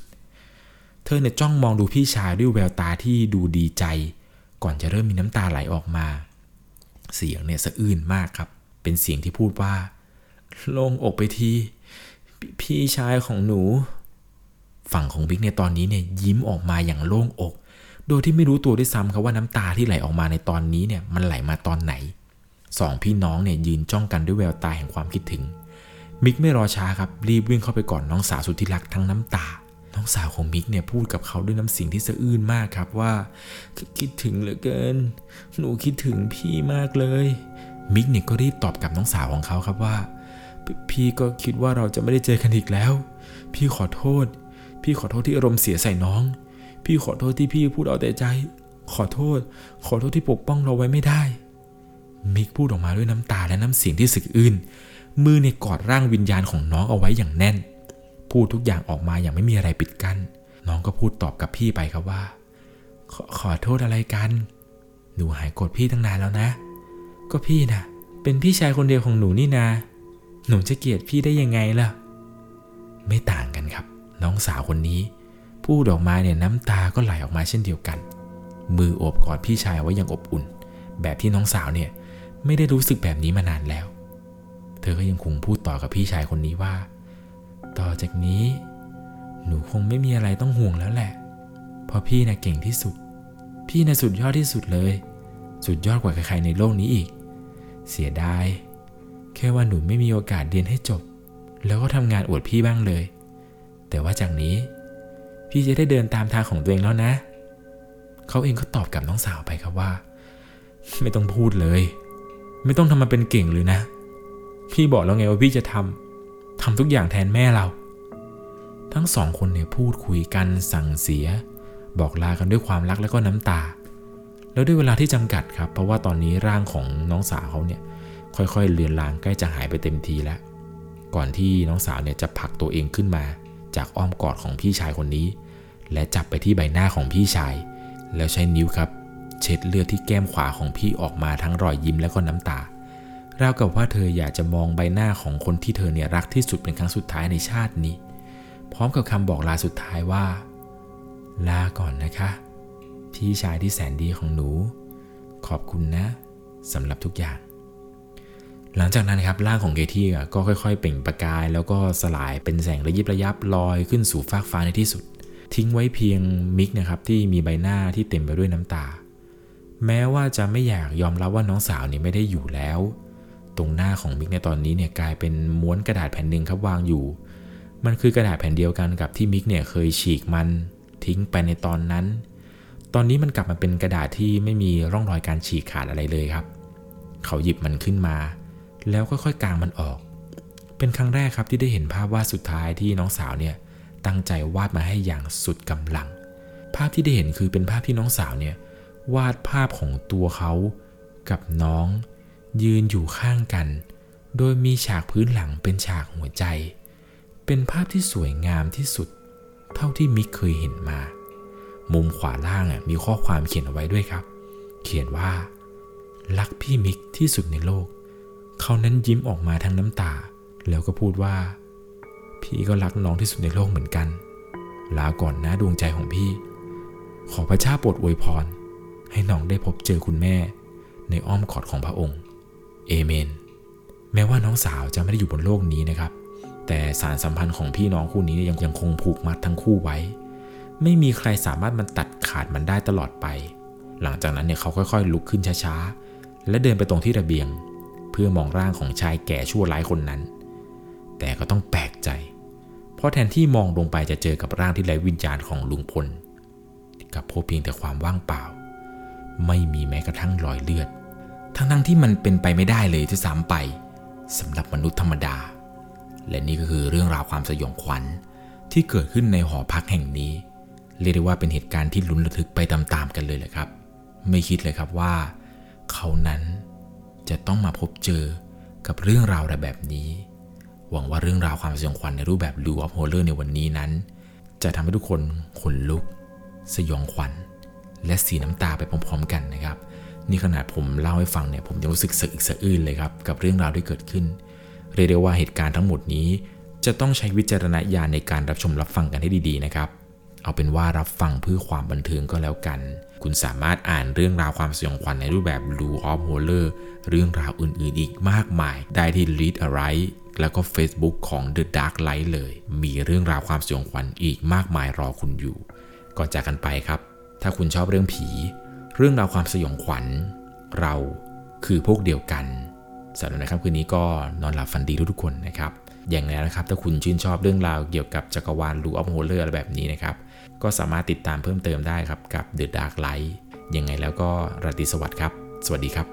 เธอเนี่ยจ้องมองดูพี่ชายด้วยแววตาที่ดูดีใจ ก่อนจะเริ่มมีน้ำตาไหลออกมา เสียงเนี่ยสะอื้นมากครับ เป็นเสียงที่พูดว่า โล่งอกไปทีพพี่ชายของหนู ฝั่งของบิ๊กในตอนนี้เนี่ยยิ้มออกมาอย่างโล่งอก โดยที่ไม่รู้ตัวด้วยซ้ำครับว่าน้ำตาที่ไหลออกมาในตอนนี้เนี่ยมันไหลมาตอนไหนสองพี่น้องเนี่ยยืนจ้องกันด้วยแววตาแห่งความคิดถึง มิกไม่รอช้าครับรีบวิ่งเข้าไปก่อนน้องสาวสุดที่รักทั้งน้ำตา น้องสาวของมิกเนี่ยพูดกับเขาด้วยน้ำเสียงที่สะอื้นมากครับว่าคคิดถึงเหลือเกิน หนูคิดถึงพี่มากเลย มิกเนี่ยก็รีบตอบกับน้องสาวของเขาครับว่าพพี่ก็คิดว่าเราจะไม่ได้เจอกันอีกแล้ว พี่ขอโทษ พี่ขอโทษที่อารมณ์เสียใส่น้อง พี่ขอโทษที่พี่พูดเอาแต่ใจ ขอโทษ ขอโทษที่ปกป้องเราไว้ไม่ได้ มิกพูดออกมาด้วยน้ำตาและน้ำเสียงที่สึกอื้น มือในกอดร่างวิญญาณของน้องเอาไว้อย่างแน่น พูดทุกอย่างออกมาอย่างไม่มีอะไรปิดกัน้น น้องก็พูดตอบกับพี่ไปครับว่าขอขอโทษอะไรกัน หนูหายโกรธพี่ตั้งนานแล้วนะ ก็พี่นะเป็นพี่ชายคนเดียวของหนูนี่นา หนูจะเกลียดพี่ได้ยังไงล่ะ ไม่ต่างกันครับ น้องสาวคนนี้ พูดออกมาเนี่ยน้ำตาก็ไหลออกมาเช่นเดียวกัน มือโอบกอดพี่ชายไว้อย่างอบอุ่น แบบที่น้องสาวเนี่ยไม่ได้รู้สึกแบบนี้มานานแล้ว เธอก็ยังคงพูดต่อกับพี่ชายคนนี้ว่า ต่อจากนี้ หนูคงไม่มีอะไรต้องห่วงแล้วแหละ เพราะพี่น่ะเก่งที่สุด พี่น่ะสุดยอดที่สุดเลย สุดยอดกว่าใครๆในโลกนี้อีก เสียดาย แค่ว่าหนูไม่มีโอกาสเรียนให้จบ แล้วก็ทำงานอวดพี่บ้างเลย แต่ว่าจากนี้ พี่จะได้เดินตามทางของตัวเองแล้วนะ เขาเองก็ตอบกับน้องสาวไปครับว่า ไม่ต้องพูดเลย ไม่ต้องทำมาเป็นเก่งเลยนะ พี่บอกแล้วไงว่าพี่จะทำทำทุกอย่างแทนแม่เรา ทั้งสองคนเนี่ยพูดคุยกันสั่งเสีย บอกลากันด้วยความรักและก็น้ำตา แล้วด้วยเวลาที่จำกัดครับ เพราะว่าตอนนี้ร่างของน้องสาวเขาเนี่ยค่อยๆเลือนลางใกล้จะหายไปเต็มทีแล้ว ก่อนที่น้องสาวเนี่ยจะผลักตัวเองขึ้นมา จากอ้อมกอดของพี่ชายคนนี้ และจับไปที่ใบหน้าของพี่ชาย แล้วใช้นิ้วครับ เช็ดเลือดที่แก้มขวาของพี่ออกมาทั้งรอยยิ้มและก็น้ำตา ราวกับว่าเธออยากจะมองใบหน้าของคนที่เธอเนี่ยรักที่สุดเป็นครั้งสุดท้ายในชาตินี้ พร้อมกับคำบอกลาสุดท้ายว่า ลาก่อนนะคะ พี่ชายที่แสนดีของหนู ขอบคุณนะสำหรับทุกอย่าง หลังจากนั้นครับร่างของเกที่ก็ค่อยๆ เปล่งประกาย แล้วก็สลายเป็นแสงระยิบระยับลอยขึ้นสู่ฟากฟ้าในที่สุด ทิ้งไว้เพียงมิกนะครับที่มีใบหน้าที่เต็มไปด้วยน้ำตา แม้ว่าจะไม่อยากยอมรับว่าน้องสาวนี่ไม่ได้อยู่แล้ว ตรงหน้าของมิกในตอนนี้เนี่ยกลายเป็นม้วนกระดาษแผ่นหนึ่งครับวางอยู่ มันคือกระดาษแผ่นเดียวกันกับที่มิกเนี่ยเคยฉีกมันทิ้งไปในตอนนั้น ตอนนี้มันกลับมาเป็นกระดาษที่ไม่มีร่องรอยการฉีกขาดอะไรเลยครับ เขาหยิบมันขึ้นมา แล้วค่อยๆกางมันออก เป็นครั้งแรกครับที่ได้เห็นภาพวาดสุดท้ายที่น้องสาวเนี่ยตั้งใจวาดมาให้อย่างสุดกำลัง ภาพที่ได้เห็นคือเป็นภาพที่น้องสาวเนี่ยวาดภาพของตัวเขากับน้อง ยืนอยู่ข้างกัน โดยมีฉากพื้นหลังเป็นฉากหัวใจ เป็นภาพที่สวยงามที่สุด เท่าที่มิกเคยเห็นมา มุมขวาล่างมีข้อความเขียนเอาไว้ด้วยครับ เขียนว่า รักพี่มิกที่สุดในโลก เขานั้นยิ้มออกมาทั้งน้ำตา แล้วก็พูดว่า พี่ก็รักน้องที่สุดในโลกเหมือนกัน ลาก่อนนะดวงใจของพี่ ขอพระเจ้าโปรดอวยพรให้น้องได้พบเจอคุณแม่ ในอ้อมกอดของพระองค์ เอเมน แม้ว่าน้องสาวจะไม่ได้อยู่บนโลกนี้นะครับ แต่สารสัมพันธ์ของพี่น้องคู่นี้ยังยังคงผูกมัดทั้งคู่ไว้ ไม่มีใครสามารถมันตัดขาดมันได้ตลอดไป หลังจากนั้นเนี่ยเขาค่อยๆ ลุกขึ้นช้าๆ และเดินไปตรงที่ระเบียง เพื่อมองร่างของชายแก่ชั่วร้ายคนนั้น แต่ก็ต้องแปลกใจ เพราะแทนที่มองลงไปจะเจอกับร่างที่ไร้วิญญาณของลุงพลกับพบเพียงแต่ความว่างเปล่า ไม่มีแม้กระทั่งรอยเลือด ทั้งๆที่มันเป็นไปไม่ได้เลยที่ซ้ำไปสำหรับมนุษย์ธรรมดา และนี่ก็คือเรื่องราวความสยองขวัญที่เกิดขึ้นในหอพักแห่งนี้ เรียกได้ว่าเป็นเหตุการณ์ที่ลุ้นระทึกไปตามๆกันเลยแหละครับ ไม่คิดเลยครับว่า เขานั้นจะต้องมาพบเจอกับเรื่องราวแบบนี้ หวังว่าเรื่องราวความสยองขวัญในรูปแบบ Lu of Horror ในวันนี้นั้น จะทำให้ทุกคนขนลุก สยองขวัญ และสีน้ำตาไปพร้อมๆกันนะครับ นี่ขนาดผมเล่าให้ฟังเนี่ยผมยังรู้สึกสะอึกสะอื้นเลยครับ กับเรื่องราวที่เกิดขึ้น เรียกได้ว่าเหตุการณ์ทั้งหมดนี้ จะต้องใช้วิจารณญาณในการรับชมรับฟังกันให้ดีๆนะครับ เอาเป็นว่ารับฟังเพื่อความบันเทิงก็แล้วกัน คุณสามารถอ่านเรื่องราวความสยองขวัญในรูปแบบ Blue of Horror เรื่องราวอื่นๆ อีกมากมาย ได้ที่ Read a r i g h t แล้วก็ Facebook ของ The Dark Light เลย มีเรื่องราวความสยองขวัญอีกมากมายรอคุณอยู่ ก่อนจากกันไปครับ ถ้าคุณชอบเรื่องผี เรื่องราวความสยองขวัญ เราคือพวกเดียวกันสำหรับในค่ำคืนนี้ก็นอนหลับฝันดีทุกๆคนนะครับ อย่างไรนะครับ ถ้าคุณชื่นชอบเรื่องราวเกี่ยวกับจักรวาลลูออฟโฮเลอร์อะไรแบบนี้นะครับ ก็สามารถติดตามเพิ่มเติมได้ครับกับ The Dark Light ยังไงแล้วก็ราตรีสวัสดิ์ครับ สวัสดีครับ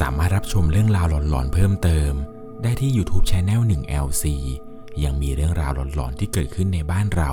สามารถรับชมเรื่องราวหลอนๆเพิ่มเติม ได้ที่ YouTube Channel 1 LC ยังมีเรื่องราวหลอนๆที่เกิดขึ้นในบ้านเรา